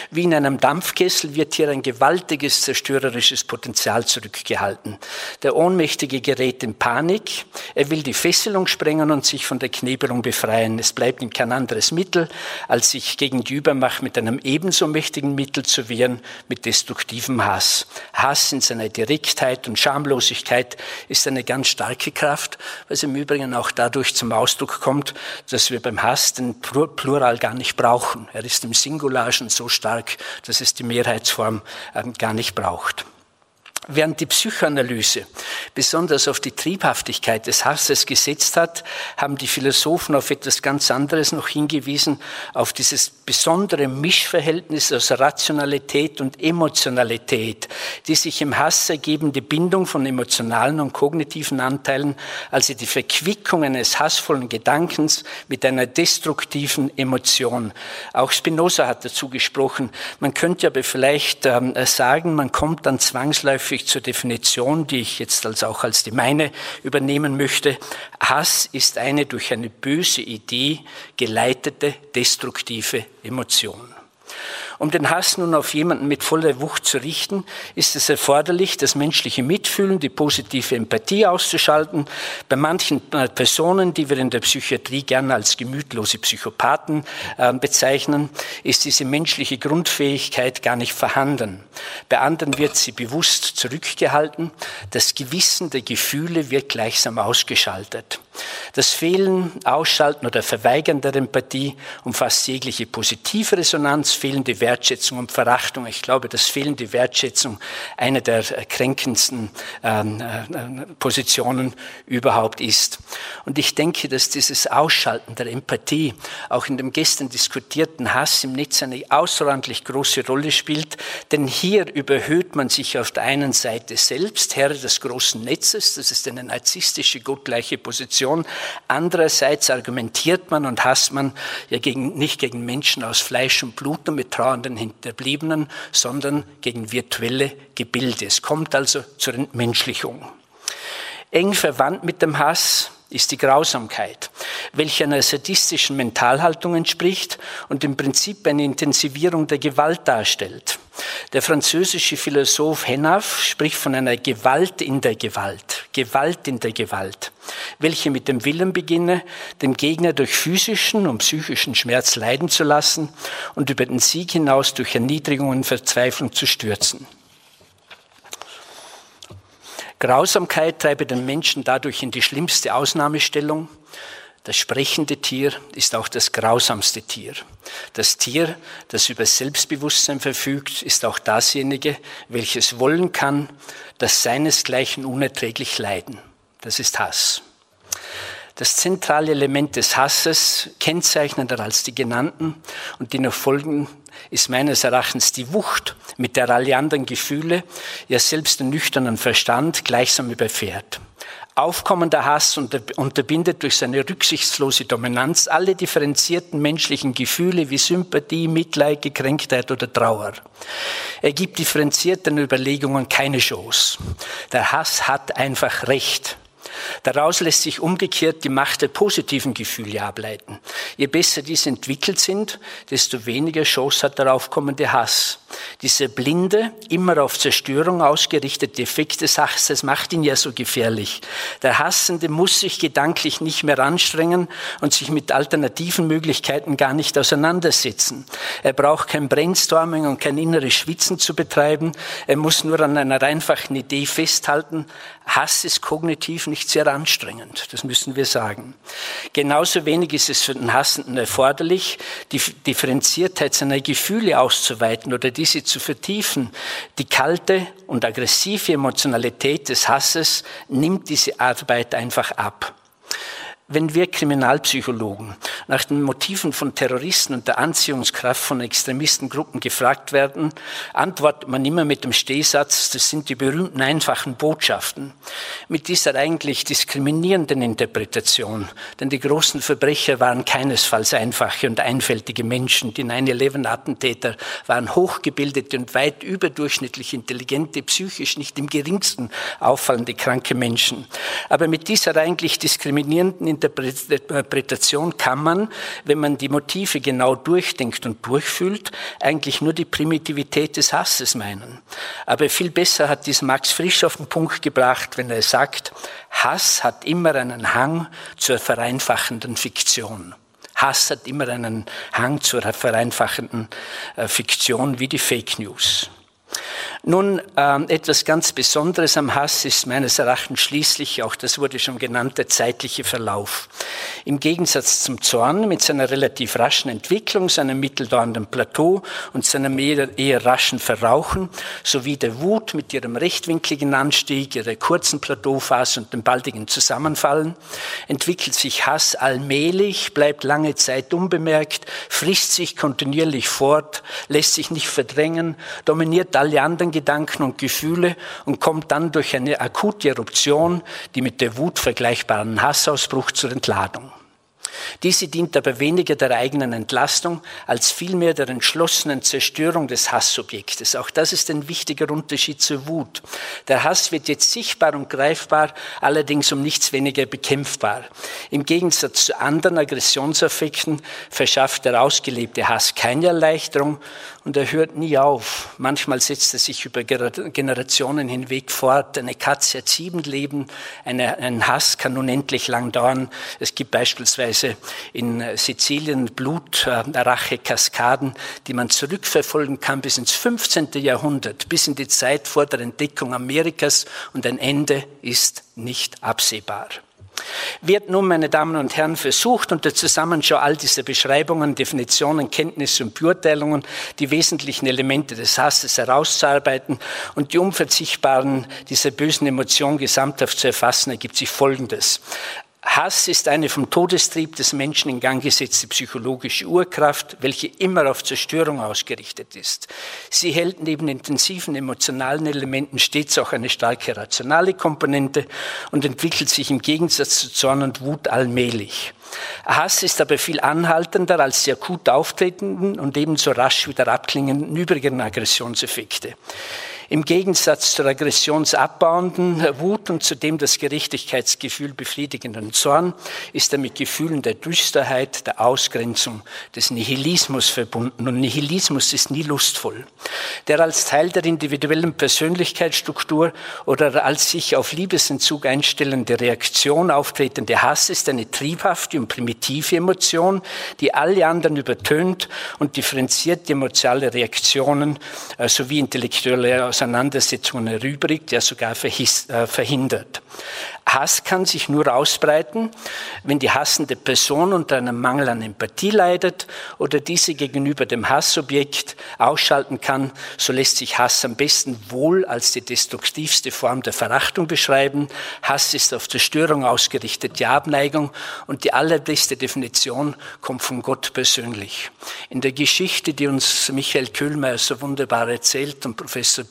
Speaker 3: Wie in einem Dampfkessel wird hier ein gewaltiges zerstörerisches Potenzial zurückgehalten. Der Ohnmächtige gerät in Panik, er will die Fesselung sprengen und sich von der Knebelung befreien. Es bleibt ihm kein anderes Mittel, als sich gegen die Übermacht mit einem ebenso mächtigen Mittel zu wehren, mit destruktivem Hass. Hass in seiner Direktheit und Schamlosigkeit ist eine ganz starke Kraft, was im Übrigen auch auch dadurch zum Ausdruck kommt, dass wir beim Hass den Plural gar nicht brauchen. Er ist im Singular schon so stark, dass es die Mehrheitsform ähm, gar nicht braucht. Während die Psychoanalyse besonders auf die Triebhaftigkeit des Hasses gesetzt hat, haben die Philosophen auf etwas ganz anderes noch hingewiesen, auf dieses besondere Mischverhältnis aus Rationalität und Emotionalität, die sich im Hass ergebende Bindung von emotionalen und kognitiven Anteilen, also die Verquickung eines hassvollen Gedankens mit einer destruktiven Emotion. Auch Spinoza hat dazu gesprochen. Man könnte aber vielleicht ähm, sagen, man kommt dann zwangsläufig häufig zur Definition, die ich jetzt als auch als die meine übernehmen möchte. Hass ist eine durch eine böse Idee geleitete destruktive Emotion. Um den Hass nun auf jemanden mit voller Wucht zu richten, ist es erforderlich, das menschliche Mitfühlen, die positive Empathie auszuschalten. Bei manchen Personen, die wir in der Psychiatrie gerne als gemütlose Psychopathen äh, bezeichnen, ist diese menschliche Grundfähigkeit gar nicht vorhanden. Bei anderen wird sie bewusst zurückgehalten. Das Gewissen der Gefühle wird gleichsam ausgeschaltet. Das Fehlen, Ausschalten oder Verweigern der Empathie umfasst jegliche positive Resonanz, fehlende und Verachtung. Ich glaube, dass fehlende Wertschätzung eine der kränkendsten ähm, äh, Positionen überhaupt ist. Und ich denke, dass dieses Ausschalten der Empathie auch in dem gestern diskutierten Hass im Netz eine außerordentlich große Rolle spielt, denn hier überhöht man sich auf der einen Seite selbst, Herr des großen Netzes, das ist eine narzisstische, gottgleiche Position. Andererseits argumentiert man und hasst man ja gegen, nicht gegen Menschen aus Fleisch und Blut und mit trauernden Hinterbliebenen, sondern gegen virtuelle Gebilde. Es kommt also zur Entmenschlichung. Eng verwandt mit dem Hass ist die Grausamkeit, welche einer sadistischen Mentalhaltung entspricht und im Prinzip eine Intensivierung der Gewalt darstellt. Der französische Philosoph Henaf spricht von einer Gewalt in der Gewalt, Gewalt in der Gewalt, welche mit dem Willen beginne, den Gegner durch physischen und psychischen Schmerz leiden zu lassen und über den Sieg hinaus durch Erniedrigung und Verzweiflung zu stürzen. Grausamkeit treibe den Menschen dadurch in die schlimmste Ausnahmestellung. Das sprechende Tier ist auch das grausamste Tier. Das Tier, das über Selbstbewusstsein verfügt, ist auch dasjenige, welches wollen kann, das seinesgleichen unerträglich leiden. Das ist Hass. Das zentrale Element des Hasses, kennzeichnender als die genannten und die noch folgen, ist meines Erachtens die Wucht, mit der alle anderen Gefühle, ja selbst den nüchternen Verstand gleichsam überfährt. Aufkommender Hass unterbindet durch seine rücksichtslose Dominanz alle differenzierten menschlichen Gefühle wie Sympathie, Mitleid, Gekränktheit oder Trauer. Er gibt differenzierten Überlegungen keine Chance. Der Hass hat einfach Recht. Daraus lässt sich umgekehrt die Macht der positiven Gefühle ableiten. Je besser diese entwickelt sind, desto weniger Chance hat der aufkommende Hass. Dieser blinde, immer auf Zerstörung ausgerichtete Effekt des Hasses macht ihn ja so gefährlich. Der Hassende muss sich gedanklich nicht mehr anstrengen und sich mit alternativen Möglichkeiten gar nicht auseinandersetzen. Er braucht kein Brainstorming und kein inneres Schwitzen zu betreiben. Er muss nur an einer einfachen Idee festhalten. Hass ist kognitiv nicht sehr anstrengend, das müssen wir sagen. Genauso wenig ist es für den Hassenden erforderlich, die Differenziertheit seiner Gefühle auszuweiten oder diese zu vertiefen. Die kalte und aggressive Emotionalität des Hasses nimmt diese Arbeit einfach ab. Wenn wir Kriminalpsychologen nach den Motiven von Terroristen und der Anziehungskraft von Extremistengruppen gefragt werden, antwortet man immer mit dem Stehsatz, das sind die berühmten einfachen Botschaften. Mit dieser eigentlich diskriminierenden Interpretation, denn die großen Verbrecher waren keinesfalls einfache und einfältige Menschen. Die 9-11-Attentäter waren hochgebildete und weit überdurchschnittlich intelligente, psychisch nicht im geringsten auffallende kranke Menschen. Aber mit dieser eigentlich diskriminierenden Interpretation kann man, wenn man die Motive genau durchdenkt und durchfühlt, eigentlich nur die Primitivität des Hasses meinen. Aber viel besser hat dies Max Frisch auf den Punkt gebracht, wenn er sagt, Hass hat immer einen Hang zur vereinfachenden Fiktion. Hass hat immer einen Hang zur vereinfachenden äh, Fiktion wie die Fake News. Nun, äh, etwas ganz Besonderes am Hass ist meines Erachtens schließlich, auch das wurde schon genannt, der zeitliche Verlauf. Im Gegensatz zum Zorn mit seiner relativ raschen Entwicklung, seinem mitteldauernden Plateau und seinem eher, eher raschen Verrauchen, sowie der Wut mit ihrem rechtwinkligen Anstieg, ihrer kurzen Plateauphase und dem baldigen Zusammenfallen, entwickelt sich Hass allmählich, bleibt lange Zeit unbemerkt, frisst sich kontinuierlich fort, lässt sich nicht verdrängen, dominiert alle anderen Gedanken und Gefühle und kommt dann durch eine akute Eruption, die mit der Wut vergleichbaren Hassausbruch zur Entladung. Diese dient aber weniger der eigenen Entlastung als vielmehr der entschlossenen Zerstörung des Hassobjektes. Auch das ist ein wichtiger Unterschied zur Wut. Der Hass wird jetzt sichtbar und greifbar, allerdings um nichts weniger bekämpfbar. Im Gegensatz zu anderen Aggressionsaffekten verschafft der ausgelebte Hass keine Erleichterung und er hört nie auf. Manchmal setzt er sich über Generationen hinweg fort. Eine Katze hat sieben Leben, eine, ein Hass kann unendlich lang dauern. Es gibt beispielsweise in Sizilien Blutrache-Kaskaden, die man zurückverfolgen kann bis ins 15. Jahrhundert, bis in die Zeit vor der Entdeckung Amerikas und ein Ende ist nicht absehbar. Wird nun, meine Damen und Herren, versucht, unter Zusammenschau all dieser Beschreibungen, Definitionen, Kenntnisse und Beurteilungen die wesentlichen Elemente des Hasses herauszuarbeiten und die unverzichtbaren dieser bösen Emotion gesamthaft zu erfassen, ergibt sich Folgendes. Hass ist eine vom Todestrieb des Menschen in Gang gesetzte psychologische Urkraft, welche immer auf Zerstörung ausgerichtet ist. Sie hält neben intensiven emotionalen Elementen stets auch eine starke rationale Komponente und entwickelt sich im Gegensatz zu Zorn und Wut allmählich. Hass ist aber viel anhaltender als die akut auftretenden und ebenso rasch wieder abklingenden übrigen Aggressionseffekte. Im Gegensatz zur aggressionsabbauenden Wut und zudem das Gerechtigkeitsgefühl befriedigenden Zorn ist er mit Gefühlen der Düsterheit, der Ausgrenzung, des Nihilismus verbunden. Und Nihilismus ist nie lustvoll. Der als Teil der individuellen Persönlichkeitsstruktur oder als sich auf Liebesentzug einstellende Reaktion auftretende Hass ist eine triebhafte und primitive Emotion, die alle anderen übertönt und differenziert emotionale Reaktionen äh, sowie intellektuelle Auseinandersetzungen erübrigt, ja sogar äh, verhindert. Hass kann sich nur ausbreiten, wenn die hassende Person unter einem Mangel an Empathie leidet oder diese gegenüber dem Hassobjekt ausschalten kann. So lässt sich Hass am besten wohl als die destruktivste Form der Verachtung beschreiben. Hass ist auf Zerstörung ausgerichtet, die Abneigung und die allerbeste Definition kommt von Gott persönlich. In der Geschichte, die uns Michael Köhlmeier so wunderbar erzählt und Professor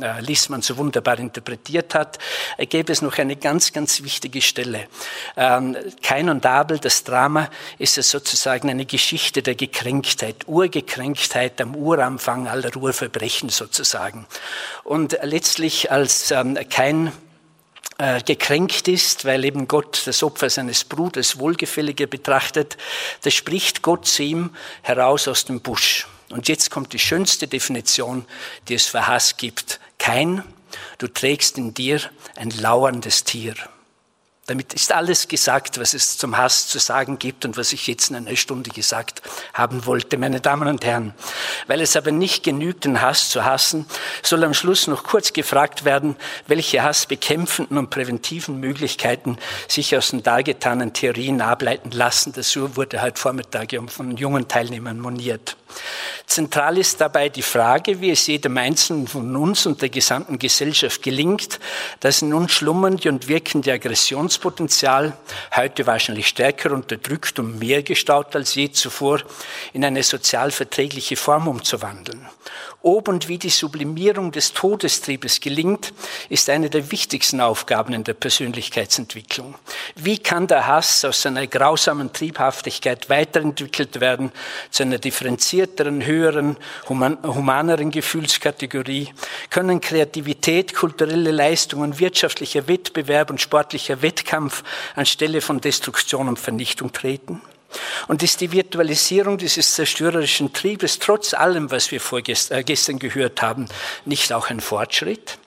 Speaker 3: äh, äh Lissmann so wunderbar interpretiert hat, gäbe es noch eine ganz, ganz ganz wichtige Stelle. Ähm, Kain und Abel, das Drama, ist ja sozusagen eine Geschichte der Gekränktheit, Urgekränktheit am Uranfang aller Urverbrechen sozusagen. Und letztlich als ähm, Kain äh, gekränkt ist, weil eben Gott das Opfer seines Bruders wohlgefälliger betrachtet, da spricht Gott zu ihm heraus aus dem Busch. Und jetzt kommt die schönste Definition, die es für Hass gibt. Kein, du trägst in dir ein lauerndes Tier. Damit ist alles gesagt, was es zum Hass zu sagen gibt und was ich jetzt in einer Stunde gesagt haben wollte, meine Damen und Herren. Weil es aber nicht genügt, den Hass zu hassen, soll am Schluss noch kurz gefragt werden, welche hassbekämpfenden und präventiven Möglichkeiten sich aus den dargetanen Theorien ableiten lassen. Das wurde heute Vormittag von jungen Teilnehmern moniert. Zentral ist dabei die Frage, wie es jedem Einzelnen von uns und der gesamten Gesellschaft gelingt, das in uns schlummernde und wirkende Aggressionspotenzial, heute wahrscheinlich stärker unterdrückt und mehr gestaut als je zuvor, in eine sozial verträgliche Form umzuwandeln. Ob und wie die Sublimierung des Todestriebes gelingt, ist eine der wichtigsten Aufgaben in der Persönlichkeitsentwicklung. Wie kann der Hass aus seiner grausamen Triebhaftigkeit weiterentwickelt werden zu einer differenzierteren, höheren, humaneren Gefühlskategorie? Können Kreativität, kulturelle Leistungen, wirtschaftlicher Wettbewerb und sportlicher Wettkampf anstelle von Destruktion und Vernichtung treten? Und ist die Virtualisierung dieses zerstörerischen Triebes trotz allem, was wir vorgestern äh, gehört haben, nicht auch ein Fortschritt?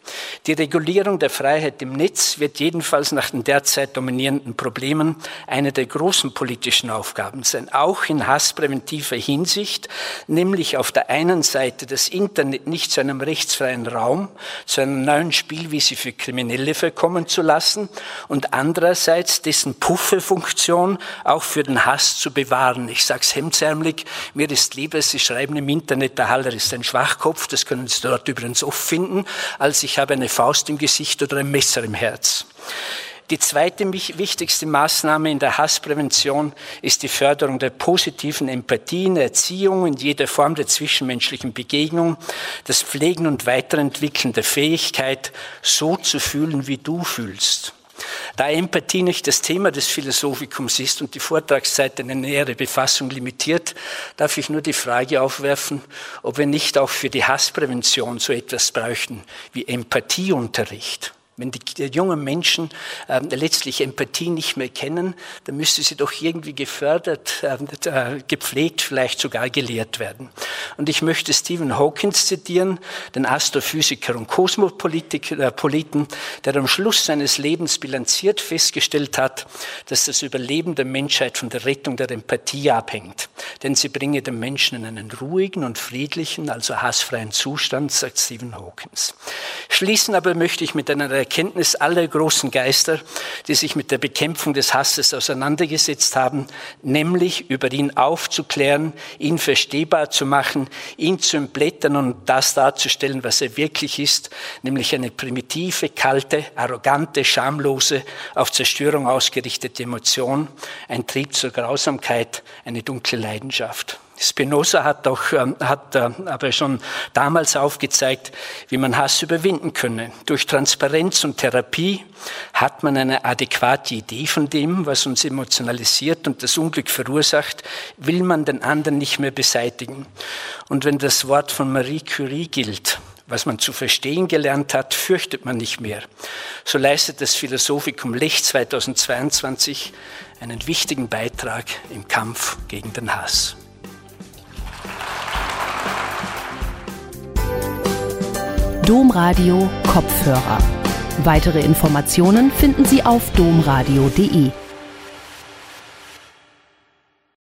Speaker 3: Die Regulierung der Freiheit im Netz wird jedenfalls nach den derzeit dominierenden Problemen eine der großen politischen Aufgaben sein, auch in hasspräventiver Hinsicht, nämlich auf der einen Seite das Internet nicht zu einem rechtsfreien Raum, zu einer neuen Spielwiese für Kriminelle verkommen zu lassen und andererseits dessen Pufferfunktion auch für den Hass zu bewahren. Ich sage es hemdsärmelig, mir ist lieber, Sie schreiben im Internet, der Haller ist ein Schwachkopf, das können Sie dort übrigens oft finden, als ich habe eine Faust im Gesicht oder ein Messer im Herz. Die zweite wichtigste Maßnahme in der Hassprävention ist die Förderung der positiven Empathie in Erziehung in jeder Form der zwischenmenschlichen Begegnung, das Pflegen und Weiterentwickeln der Fähigkeit, so zu fühlen, wie du fühlst. Da Empathie nicht das Thema des Philosophikums ist und die Vortragszeit eine nähere Befassung limitiert, darf ich nur die Frage aufwerfen, ob wir nicht auch für die Hassprävention so etwas bräuchten wie Empathieunterricht. Wenn die, die jungen Menschen äh, letztlich Empathie nicht mehr kennen, dann müsste sie doch irgendwie gefördert, äh, gepflegt, vielleicht sogar gelehrt werden. Und ich möchte Stephen Hawkins zitieren, den Astrophysiker und Kosmopoliten, äh, der am Schluss seines Lebens bilanziert festgestellt hat, dass das Überleben der Menschheit von der Rettung der Empathie abhängt. Denn sie bringe den Menschen in einen ruhigen und friedlichen, also hassfreien Zustand, sagt Stephen Hawkins. Schließen aber möchte ich mit einer Erkenntnis aller großen Geister, die sich mit der Bekämpfung des Hasses auseinandergesetzt haben, nämlich über ihn aufzuklären, ihn verstehbar zu machen, ihn zu entblättern und das darzustellen, was er wirklich ist, nämlich eine primitive, kalte, arrogante, schamlose, auf Zerstörung ausgerichtete Emotion, ein Trieb zur Grausamkeit, eine dunkle Leidenschaft. Spinoza hat doch ähm, hat äh, aber schon damals aufgezeigt, wie man Hass überwinden könne. Durch Transparenz und Therapie hat man eine adäquate Idee von dem, was uns emotionalisiert und das Unglück verursacht, will man den anderen nicht mehr beseitigen. Und wenn das Wort von Marie Curie gilt, was man zu verstehen gelernt hat, fürchtet man nicht mehr. So leistet das Philosophikum Lech 2022 einen wichtigen Beitrag im Kampf gegen den Hass.
Speaker 1: Domradio Kopfhörer. Weitere Informationen finden Sie auf domradio.de.